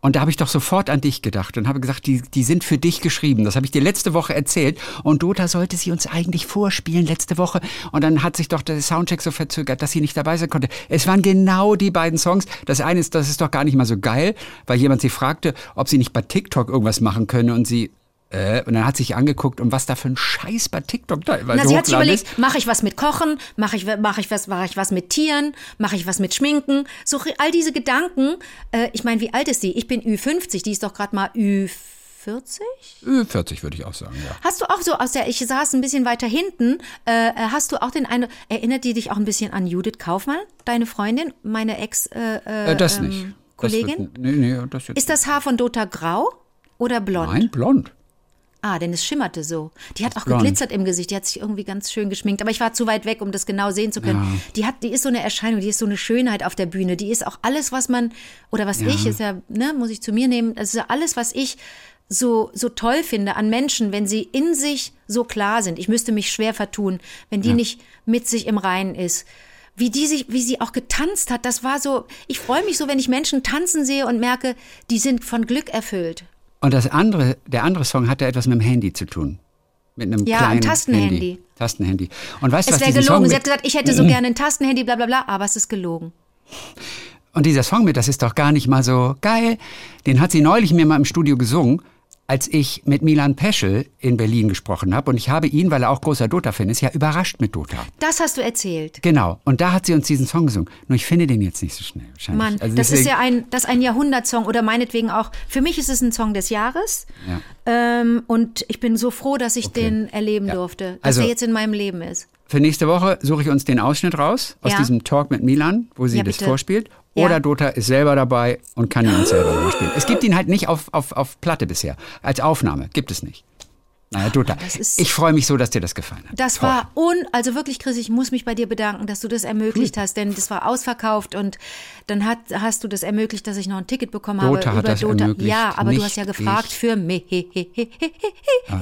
Und da habe ich doch sofort an dich gedacht und habe gesagt, die, die sind für dich geschrieben. Das habe ich dir letzte Woche erzählt. Und Dota sollte sie uns eigentlich vorspielen letzte Woche. Und dann hat sich doch der Soundcheck so verzögert, dass sie nicht dabei sein konnte. Es waren genau die beiden Songs. Das eine ist, das ist doch gar nicht mal so geil, weil jemand sie fragte, ob sie nicht bei TikTok irgendwas machen könne. Und sie, äh, und dann hat sich angeguckt, und was da für ein Scheiß bei TikTok teilweise Na, sie hat sich überlegt, mache ich was mit Kochen, mache ich, mach ich, was, mach ich was mit Tieren, mache ich was mit Schminken. So all diese Gedanken. Äh, ich meine, wie alt ist die? Ich bin Ü50, die ist doch gerade mal Ü40? Äh, 40 würde ich auch sagen, ja. Hast du auch so aus der, ich saß ein bisschen weiter hinten, äh, hast du auch den einen, erinnert die dich auch ein bisschen an Judith Kaufmann, deine Freundin, meine Ex, äh, äh, Äh, das ähm, nicht. Das Kollegin? wird, nee, nee, das jetzt Ist das Haar von Dota grau oder blond? Nein, blond. Ah, denn es schimmerte so. Die hat auch blond. geglitzert im Gesicht. Die hat sich irgendwie ganz schön geschminkt. Aber ich war zu weit weg, um das genau sehen zu können. Die hat, die ist so eine Erscheinung, die ist so eine Schönheit auf der Bühne. Die ist auch alles, was man, oder was ich, ist ja, ne, muss ich zu mir nehmen, das ist ja alles, was ich so, so toll finde an Menschen, wenn sie in sich so klar sind. Ich müsste mich schwer vertun, wenn die nicht mit sich im Reinen ist. Wie die sich, wie sie auch getanzt hat, das war so, ich freue mich so, wenn ich Menschen tanzen sehe und merke, die sind von Glück erfüllt. Und das andere, der andere Song hatte etwas mit dem Handy zu tun. Mit einem Ja, kleinen ein Tastenhandy. Handy. Tastenhandy. Und weißt du, Es was wäre diesen Song gelogen. Sie hat gesagt, ich hätte so gerne ein Tastenhandy, bla bla bla, aber es ist gelogen. Und dieser Song mit, das ist doch gar nicht mal so geil. Den hat sie neulich mir mal im Studio gesungen, als ich mit Milan Peschel in Berlin gesprochen habe. Und ich habe ihn, weil er auch großer Dota-Fan ist, ja überrascht mit Dota. Das hast du erzählt. Genau. Und da hat sie uns diesen Song gesungen. Nur ich finde den jetzt nicht so schnell. Mann, Also das ist ja ein, das ein Jahrhundertsong oder meinetwegen auch, für mich ist es ein Song des Jahres. Ja. Ähm, und ich bin so froh, dass ich den erleben Ja. durfte, dass Also- er jetzt in meinem Leben ist. Für nächste Woche suche ich uns den Ausschnitt raus aus Ja. diesem Talk mit Milan, wo sie Ja, das bitte. vorspielt. Ja. Oder Dota ist selber dabei und kann ihn uns selber vorspielen. Es gibt ihn halt nicht auf, auf, auf Platte bisher. Als Aufnahme gibt es nicht. Naja, Dota. das ist- ich freue mich so, dass dir das gefallen hat. Das Toll. war un, also wirklich, Chris, ich muss mich bei dir bedanken, dass du das ermöglicht hast, denn das war ausverkauft und dann hat, hast du das ermöglicht, dass ich noch ein Ticket bekommen Dota habe hat über das Dota. ermöglicht, ja, aber du hast ja gefragt ich. für mich. Oh,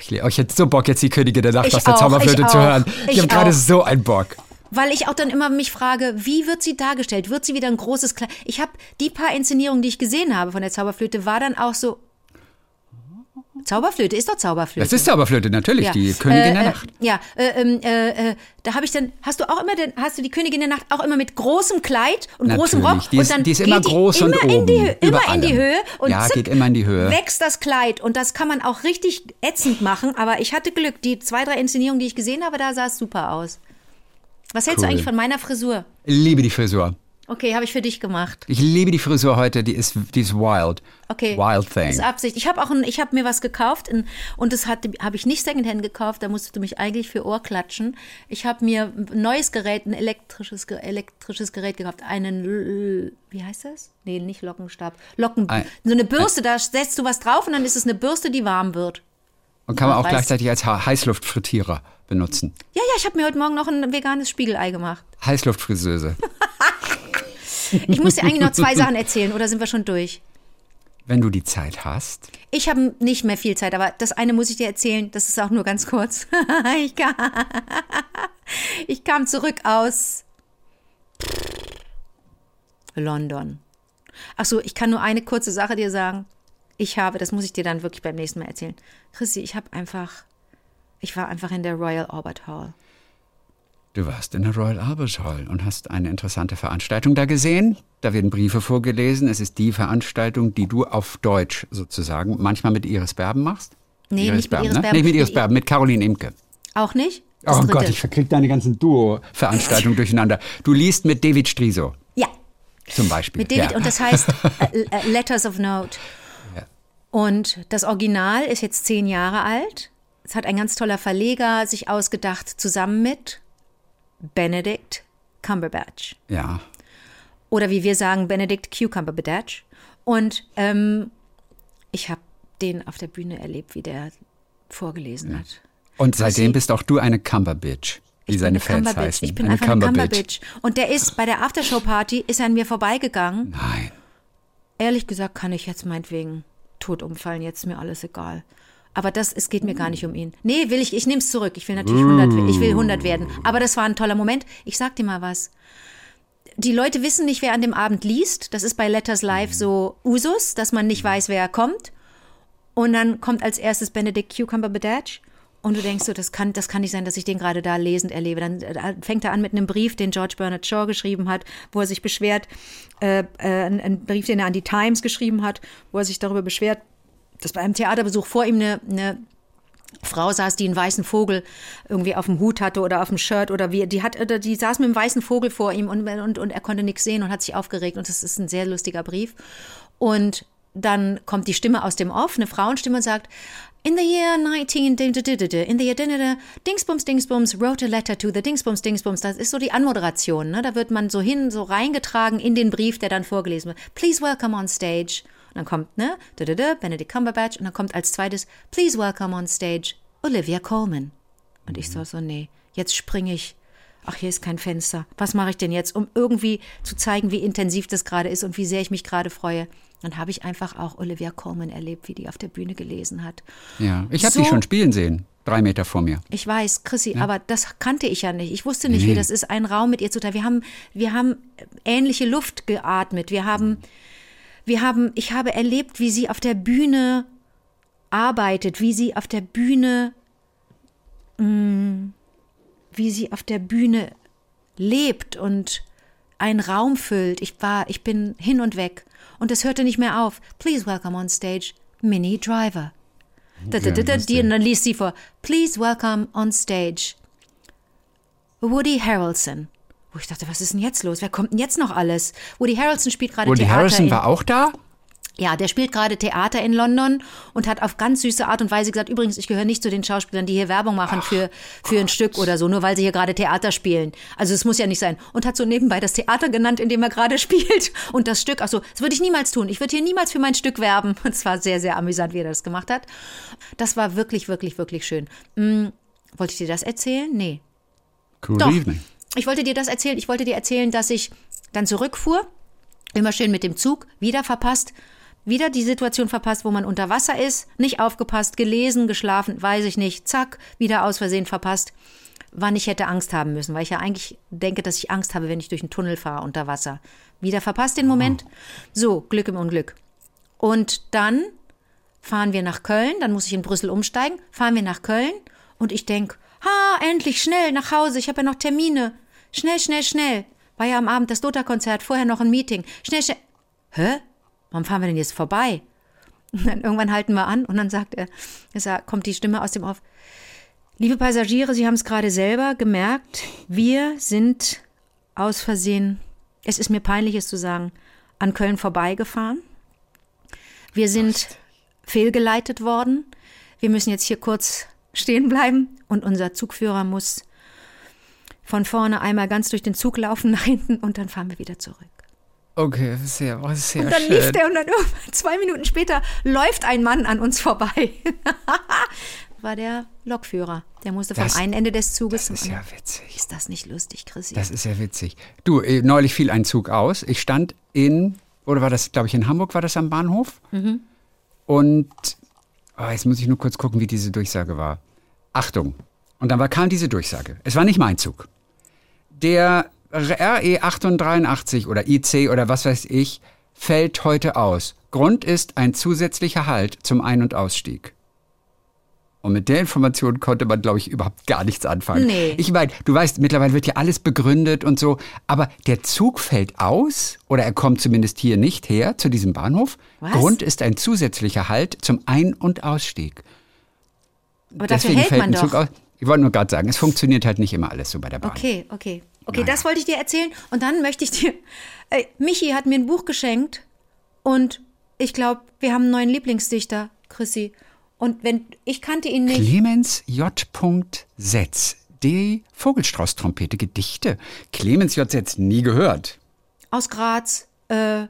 ich, oh, ich hätte so Bock, jetzt die Königin der Nacht Ich aus der auch, Zauberflöte ich zu hören. Ich, ich habe gerade so einen Bock. Weil ich auch dann immer mich frage, wie wird sie dargestellt? Wird sie wieder ein großes Kleid? Ich habe die paar Inszenierungen, die ich gesehen habe von der Zauberflöte, war dann auch so. Zauberflöte ist doch Zauberflöte. Das ist Zauberflöte, natürlich, die Königin äh, der äh, Nacht. Ja, äh, ähm, äh, äh, da habe ich dann, hast du auch immer den, hast du die Königin der Nacht auch immer mit großem Kleid und großem Natürlich, Rock die ist- und dann die ist immer geht groß die und immer in die oben, Höhe, immer in die. Höhe und Ja, zack, geht immer in die Höhe. wächst das Kleid und das kann man auch richtig ätzend machen, aber ich hatte Glück, die zwei, drei Inszenierungen, die ich gesehen habe, da sah es super aus. Was hältst Cool. du eigentlich von meiner Frisur? Liebe die Frisur. Okay, habe ich für dich gemacht. Ich liebe die Frisur heute, die ist, die ist wild. Okay. Wild Das thing. ist Absicht. Ich habe auch ein, ich habe mir was gekauft in, und das habe ich nicht Secondhand gekauft. Da musstest du mich eigentlich für Ohr klatschen. Ich habe mir ein neues Gerät, ein elektrisches, elektrisches Gerät gekauft. Einen, wie heißt das? Nee, nicht Lockenstab. Locken, Ein- so eine Bürste. Da setzt du was drauf und dann ist es eine Bürste, die warm wird. Und kann man auch weiß- gleichzeitig als Heißluftfrittierer benutzen. Ja, ja. Ich habe mir heute Morgen noch ein veganes Spiegelei gemacht. Heißluftfrisseuse. Ich muss dir eigentlich noch zwei Sachen erzählen. Oder sind wir schon durch? Wenn du die Zeit hast. Ich habe nicht mehr viel Zeit, aber das eine muss ich dir erzählen, das ist auch nur ganz kurz. ich, kam, ich kam zurück aus London. Ach so, ich kann nur eine kurze Sache dir sagen. Ich habe, das muss ich dir dann wirklich beim nächsten Mal erzählen. Chrissy, ich habe einfach, ich war einfach in der Royal Albert Hall. Du warst in der Royal Albert Hall und hast eine interessante Veranstaltung da gesehen. Da werden Briefe vorgelesen. Es ist die Veranstaltung, die du auf Deutsch sozusagen manchmal mit Iris Berben machst. Nee, nicht mit Iris ne? Berben. Nicht mit Iris Berben, mit Caroline Imke. Auch nicht? Das Oh dritte. Gott, ich verkrieg deine ganzen Duo-Veranstaltungen durcheinander. Du liest mit David Striso Ja, zum Beispiel. Mit David ja. und das heißt äh, äh, Letters of Note. Ja. Und das Original ist jetzt zehn Jahre alt. Es hat ein ganz toller Verleger sich ausgedacht, zusammen mit Benedict Cumberbatch. Ja, Oder wie wir sagen, Benedict Cucumberbatch. Und ähm, ich habe den auf der Bühne erlebt, wie der vorgelesen hat. und seitdem bist auch du eine Cumberbitch, wie seine eine Fans heißen. Ich bin eine einfach eine Cumberbitch. Cumberbitch. Und der ist bei der Aftershow-Party, ist er an mir vorbeigegangen. Nein. Ehrlich gesagt kann ich jetzt meinetwegen tot umfallen, jetzt ist mir alles egal. Aber das, es geht mir gar nicht um ihn. Nee, will ich, ich nehme es zurück. Ich will natürlich 100, we- ich will 100 werden. Aber das war ein toller Moment. Ich sag dir mal was. Die Leute wissen nicht, wer an dem Abend liest. Das ist bei Letters Live so Usus, dass man nicht weiß, wer kommt. Und dann kommt als erstes Benedict Cucumberbatch. Und du denkst so, das kann, das kann nicht sein, dass ich den gerade da lesend erlebe. Dann äh, fängt er an mit einem Brief, den George Bernard Shaw geschrieben hat, wo er sich beschwert, äh, äh, ein Brief, den er an die Times geschrieben hat, wo er sich darüber beschwert, dass bei einem Theaterbesuch vor ihm eine, eine Frau saß, die einen weißen Vogel irgendwie auf dem Hut hatte oder auf dem Shirt oder wie, die hat, oder die saß mit einem weißen Vogel vor ihm und, und, und er konnte nichts sehen und hat sich aufgeregt und das ist ein sehr lustiger Brief. Und dann kommt die Stimme aus dem Off, eine Frauenstimme und sagt, in the year 19, in the year, Dingsbums, Dingsbums, wrote a letter to the Dingsbums, Dingsbums. Das ist so die Anmoderation, ne? Da wird man so hin, so reingetragen in den Brief, der dann vorgelesen wird. Please welcome on stage. Und dann kommt, ne, Benedict Cumberbatch und dann kommt als zweites, please welcome on stage Olivia Colman. Und ich so, so, nee, jetzt springe ich ach, hier ist kein Fenster. Was mache ich denn jetzt, um irgendwie zu zeigen, wie intensiv das gerade ist und wie sehr ich mich gerade freue? Dann habe ich einfach auch Olivia Colman erlebt, wie die auf der Bühne gelesen hat. Ja, ich habe So- sie schon spielen sehen, drei Meter vor mir. Ich weiß, Chrissy, aber das kannte ich ja nicht. Ich wusste nicht, wie Nee. das ist, einen Raum mit ihr zu teilen. Wir haben, wir haben ähnliche Luft geatmet. Wir haben, wir haben, ich habe erlebt, wie sie auf der Bühne arbeitet, wie sie auf der Bühne, mh, wie sie auf der Bühne lebt und einen Raum füllt. Ich war, ich bin hin und weg. Und es hörte nicht mehr auf. Please welcome on stage Minnie Driver. Da, da, da, da, die, und dann liest sie vor. Please welcome on stage Woody Harrelson. Wo ich dachte, was ist denn jetzt los? Wer kommt denn jetzt noch alles? Woody Harrelson spielt gerade Woody Theater. Harrison in, war auch da? ja, der spielt gerade Theater in London und hat auf ganz süße Art und Weise gesagt, übrigens, ich gehöre nicht zu den Schauspielern, die hier Werbung machen für, für ein Stück oder so, nur weil sie hier gerade Theater spielen. Also es muss ja nicht sein. Und hat so nebenbei das Theater genannt, in dem er gerade spielt. Und das Stück, also das würde ich niemals tun. Ich würde hier niemals für mein Stück werben. Und es war sehr, sehr amüsant, wie er das gemacht hat. Das war wirklich, wirklich, wirklich schön. Hm, wollte ich dir das erzählen? Nee. Cool Doch. evening. Ich wollte dir das erzählen. Ich wollte dir erzählen, dass ich dann zurückfuhr, immer schön mit dem Zug, wieder verpasst, wieder die Situation verpasst, wo man unter Wasser ist, nicht aufgepasst, gelesen, geschlafen, weiß ich nicht, zack, wieder aus Versehen verpasst, wann ich hätte Angst haben müssen, weil ich ja eigentlich denke, dass ich Angst habe, wenn ich durch einen Tunnel fahre unter Wasser. Wieder verpasst den Moment. So, Glück im Unglück. Und dann fahren wir nach Köln, dann muss ich in Brüssel umsteigen, fahren wir nach Köln und ich denk, ha, endlich schnell nach Hause, ich habe ja noch Termine. Schnell, schnell, schnell. War ja am Abend das Dota-Konzert, vorher noch ein Meeting. Schnell, schnell. Hä? Warum fahren wir denn jetzt vorbei? Und dann irgendwann halten wir an und dann sagt er, sagt, kommt die Stimme aus dem Off. Liebe Passagiere, Sie haben es gerade selber gemerkt, wir sind aus Versehen, es ist mir peinlich, es zu sagen, an Köln vorbeigefahren. Wir sind fehlgeleitet worden. Wir müssen jetzt hier kurz stehen bleiben und unser Zugführer muss von vorne einmal ganz durch den Zug laufen nach hinten und dann fahren wir wieder zurück. Okay, sehr, sehr Und dann schön. lief der und dann irgendwann zwei Minuten später läuft ein Mann an uns vorbei. War der Lokführer. Der musste vom Das- einen Ende des Zuges Das ist ja witzig. Ist das nicht lustig, Chrissy? Das ist ja witzig. Du, äh, neulich fiel ein Zug aus. Ich stand in, oder war das, glaube ich, in Hamburg, war das am Bahnhof? Mhm. Und oh, jetzt muss ich nur kurz gucken, wie diese Durchsage war. Achtung. Und dann war, kam diese Durchsage. Es war nicht mein Zug. Der RE 883 oder IC oder was weiß ich fällt heute aus. Grund ist ein zusätzlicher Halt zum Ein- und Ausstieg. Und mit der Information konnte man, glaube ich, überhaupt gar nichts anfangen. Nee. Ich meine, du weißt, mittlerweile wird ja alles begründet und so, aber der Zug fällt aus oder er kommt zumindest hier nicht her zu diesem Bahnhof. Was? Grund ist ein zusätzlicher Halt zum Ein- und Ausstieg. Aber dafür Deswegen hält fällt man ein doch. Zug aus. Ich wollte nur gerade sagen, es funktioniert halt nicht immer alles so bei der Bahn. Okay, okay. Okay, Naja. das wollte ich dir erzählen. Und dann möchte ich dir. Äh, Michi hat mir ein Buch geschenkt und ich glaube, wir haben einen neuen Lieblingsdichter, Chrissy. Und wenn ich kannte ihn nicht. Clemens J. Setz. Die Vogelstrauß-Trompete, Gedichte. Clemens J. Setz, nie gehört. aus Graz, äh,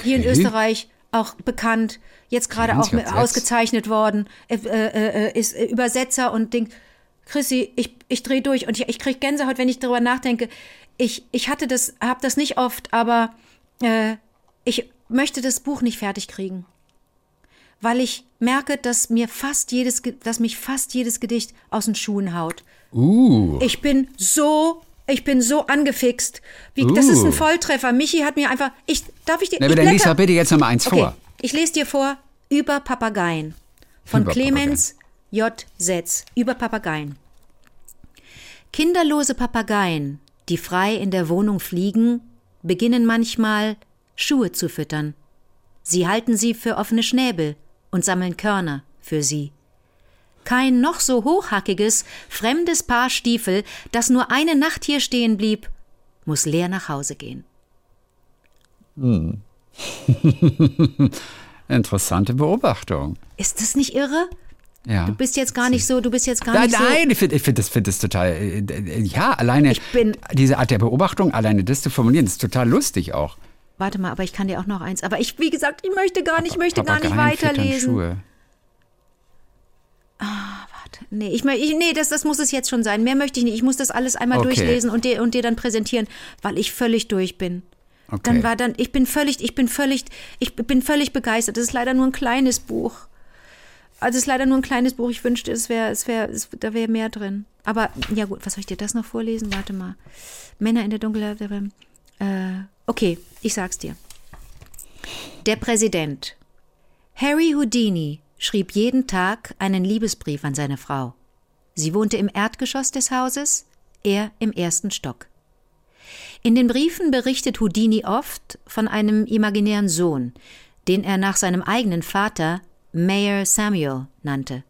hier in Okay. Österreich auch bekannt, jetzt gerade auch ausgezeichnet worden, äh, äh, äh, ist äh, Übersetzer und Ding. Chrissy, ich, ich drehe durch und ich, ich kriege Gänsehaut, wenn ich darüber nachdenke. Ich, ich hatte das, habe das nicht oft, aber äh, ich möchte das Buch nicht fertig kriegen. Weil ich merke, dass mir fast jedes, dass mich fast jedes Gedicht aus den Schuhen haut. Uh, Ich bin so, ich bin so angefixt. Wie, Das ist ein Uh. Volltreffer. Michi hat mir einfach, ich, darf ich dir, na, aber dann lies blätter- doch bitte jetzt noch mal eins Okay, vor. ich lese dir vor über Papageien von Über Clemens J. Setz über Papageien. Kinderlose Papageien, die frei in der Wohnung fliegen, beginnen manchmal Schuhe zu füttern. Sie halten sie für offene Schnäbel und sammeln Körner für sie. Kein noch so hochhackiges, fremdes Paar Stiefel, das nur eine Nacht hier stehen blieb, muss leer nach Hause gehen. Interessante Beobachtung. Ist das nicht irre? Ja. Du bist jetzt gar nicht so, du bist jetzt gar Nein, nicht so. nein, ich finde ich find das, find das total, äh, äh, ja, alleine diese Art der Beobachtung, alleine das zu formulieren, ist total lustig auch. Warte mal, aber ich kann dir auch noch eins. Aber ich, wie gesagt, ich möchte gar nicht, ich möchte gar nicht Papageien füttern weiterlesen. Schuhe. Warte Gott. Nee, ich, ich, nee das, das muss es jetzt schon sein. Mehr möchte ich nicht. Ich muss das alles einmal Okay. durchlesen und dir, und dir dann präsentieren, weil ich völlig durch bin. Okay. Dann war dann, ich bin völlig, ich bin völlig, ich bin völlig begeistert. Das ist leider nur ein kleines Buch. Also es ist leider nur ein kleines Buch. Ich wünschte, es wäre, es wäre, da wäre mehr drin. Aber ja gut, was soll ich dir das noch vorlesen? Warte mal. Männer in der Dunkelheit. Äh, okay, ich sag's dir. Der Präsident. Harry Houdini schrieb jeden Tag einen Liebesbrief an seine Frau. Sie wohnte im Erdgeschoss des Hauses, er im ersten Stock. In den Briefen berichtet Houdini oft von einem imaginären Sohn, den er nach seinem eigenen Vater Mayor Samuel nannte.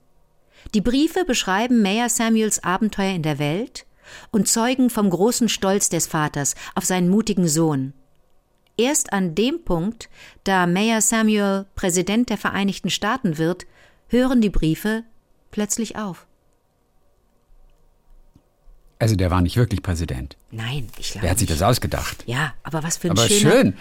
Die Briefe beschreiben Mayor Samuels Abenteuer in der Welt und zeugen vom großen Stolz des Vaters auf seinen mutigen Sohn. Erst an dem Punkt, da Mayor Samuel Präsident der Vereinigten Staaten wird, hören die Briefe plötzlich auf. Also der war nicht wirklich Präsident. Nein, ich glaube Der hat sich das ausgedacht. Ja, aber was für ein Aber schöner, schön.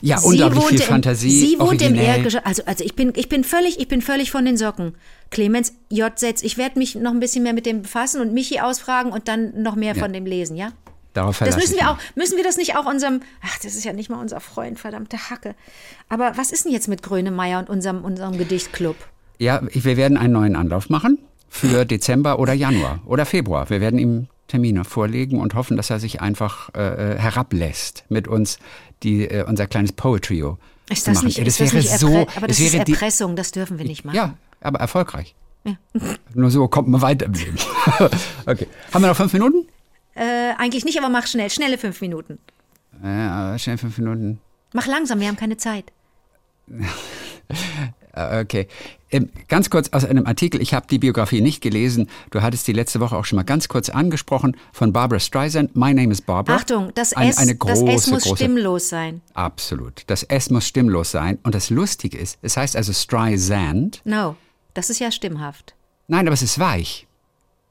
Ja, Sie unglaublich viel im- Fantasie. Sie wohnt im originell. Erdgeschoss. Also, also ich bin, ich bin völlig, ich bin völlig von den Socken. Clemens J. Setz, ich werde mich noch ein bisschen mehr mit dem befassen und Michi ausfragen und dann noch mehr von dem lesen, ja? Darauf Das verlasse müssen wir auch, müssen wir das nicht auch unserem, ach, das ist ja nicht mal unser Freund, verdammte Hacke. Aber was ist denn jetzt mit Grönemeyer und unserem, unserem Gedichtclub? Ja, wir werden einen neuen Anlauf machen für Dezember oder Januar oder Februar. Wir werden ihm Termine vorlegen und hoffen, dass er sich einfach äh, herablässt, mit uns die, äh, unser kleines Poetrio Ist zu das machen. nicht, Ja, das das wäre nicht so, aber das, das wäre ist die, Erpressung, das dürfen wir nicht machen. ja, aber erfolgreich. Nur so kommt man weiter im Leben. okay, haben wir noch fünf Minuten? Äh, eigentlich nicht, aber mach schnell, schnelle fünf Minuten. Ja, schnell fünf Minuten. Mach langsam, wir haben keine Zeit. Äh, Okay. Ähm, Ganz kurz aus einem Artikel, ich habe die Biografie nicht gelesen. Du hattest die letzte Woche auch schon mal ganz kurz angesprochen von Barbara Streisand. My name is Barbara. Achtung, das Ein- S, eine das große, S muss große, stimmlos sein. Absolut. Das S muss stimmlos sein. Und das Lustige ist, es heißt also Streisand. No, das ist ja stimmhaft. Nein, aber es ist weich.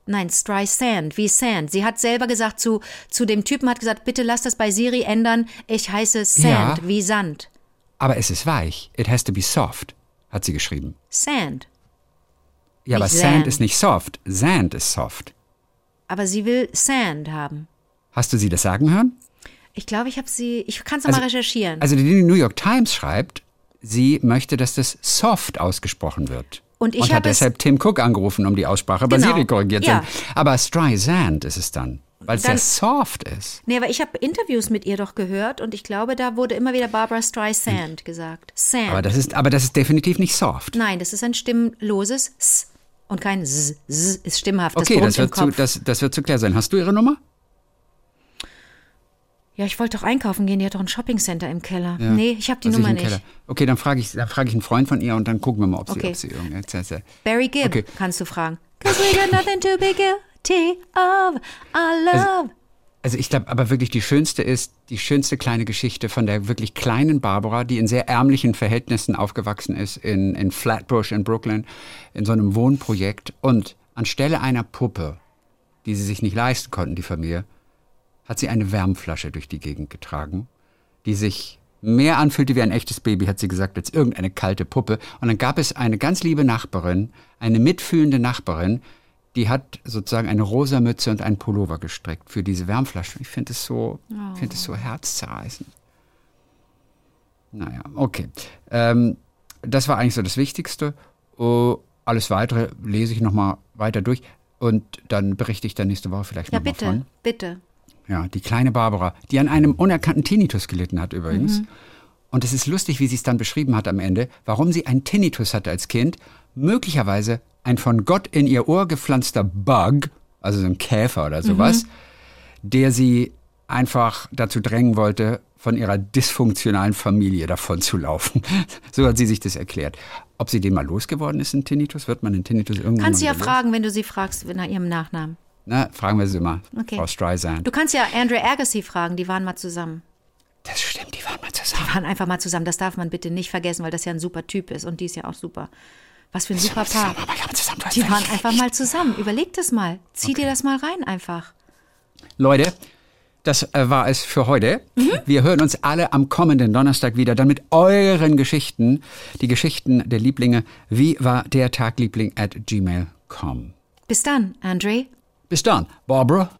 Nein, Streisand, wie Sand. Sie hat selber gesagt zu, zu dem Typen, hat gesagt, bitte lass das bei Siri ändern. Ich heiße Sand, Ja. wie Sand. Aber es ist weich. It has to be soft, hat sie geschrieben. Sand. Ja, aber Nicht Sand Sand. ist nicht soft. Sand ist soft. Aber sie will Sand haben. Hast du sie das sagen hören? Ich glaube, ich habe sie, ich kann es nochmal recherchieren. Also die New York Times schreibt, sie möchte, dass das soft ausgesprochen wird. Und ich hat habe es- deshalb Tim Cook angerufen, um die Aussprache bei Genau, Siri korrigiert zu ja. haben. Aber Streisand ist es dann, weil es Dann- soft ist. nee, aber ich habe Interviews mit ihr doch gehört und ich glaube, da wurde immer wieder Barbara Streisand gesagt. Sand. Hm. Aber das ist, aber das ist definitiv nicht soft. Nein, das ist ein stimmloses S und kein S. S ist stimmhaft. Das Okay, das wird, zu, das, das wird zu klar sein. Hast du ihre Nummer? ja, ich wollte doch einkaufen gehen. Die hat doch ein Shoppingcenter im Keller. Ja. Nee, ich habe die Also Nummer nicht. Okay, dann frage ich, dann frage ich einen Freund von ihr und dann gucken wir mal, ob sie, Okay. ob sie irgendetwas. Barry Gibb Okay. kannst du fragen. Cause we got nothing to be guilty of. Our love. Also ich glaube aber wirklich die schönste ist, die schönste kleine Geschichte von der wirklich kleinen Barbara, die in sehr ärmlichen Verhältnissen aufgewachsen ist, in, in Flatbush in Brooklyn, in so einem Wohnprojekt. Und anstelle einer Puppe, die sie sich nicht leisten konnten, die Familie, hat sie eine Wärmflasche durch die Gegend getragen, die sich mehr anfühlte wie ein echtes Baby, hat sie gesagt, als irgendeine kalte Puppe. Und dann gab es eine ganz liebe Nachbarin, eine mitfühlende Nachbarin, die hat sozusagen eine rosa Mütze und einen Pullover gestrickt für diese Wärmflasche. Ich finde es so, ich finde es so herzzerreißend. Naja, okay. Ähm, das war eigentlich so das Wichtigste. Oh, alles weitere lese ich nochmal weiter durch und dann berichte ich dann nächste Woche vielleicht Ja, nochmal bitte, von. bitte. Ja, die kleine Barbara, die an einem unerkannten Tinnitus gelitten hat übrigens. Und es ist lustig, wie sie es dann beschrieben hat am Ende, warum sie einen Tinnitus hatte als Kind. Möglicherweise ein von Gott in ihr Ohr gepflanzter Bug, also so ein Käfer oder sowas, der sie einfach dazu drängen wollte, von ihrer dysfunktionalen Familie davon zu laufen. so hat sie sich das erklärt. Ob sie den mal losgeworden ist, ein Tinnitus, wird man den Tinnitus irgendwann Kannst du ja wieder fragen, wenn du sie fragst nach ihrem Nachnamen. los? Na, fragen wir sie mal, Okay. Frau Streisand. Du kannst ja Andrea Agassi fragen, die waren mal zusammen. das stimmt, die waren mal zusammen. Die waren einfach mal zusammen. Das darf man bitte nicht vergessen, weil das ja ein super Typ ist und die ist ja auch super. Was für ein super Paar. Die waren einfach mal zusammen. Überleg das mal. Zieh dir das mal rein einfach. Leute, das äh, war es für heute. Mhm. Wir hören uns alle am kommenden Donnerstag wieder, dann mit euren Geschichten, die Geschichten der Lieblinge. Wie war der Tag, Liebling at gmail.com. Bis dann, Andre. Bis dann, Barbara.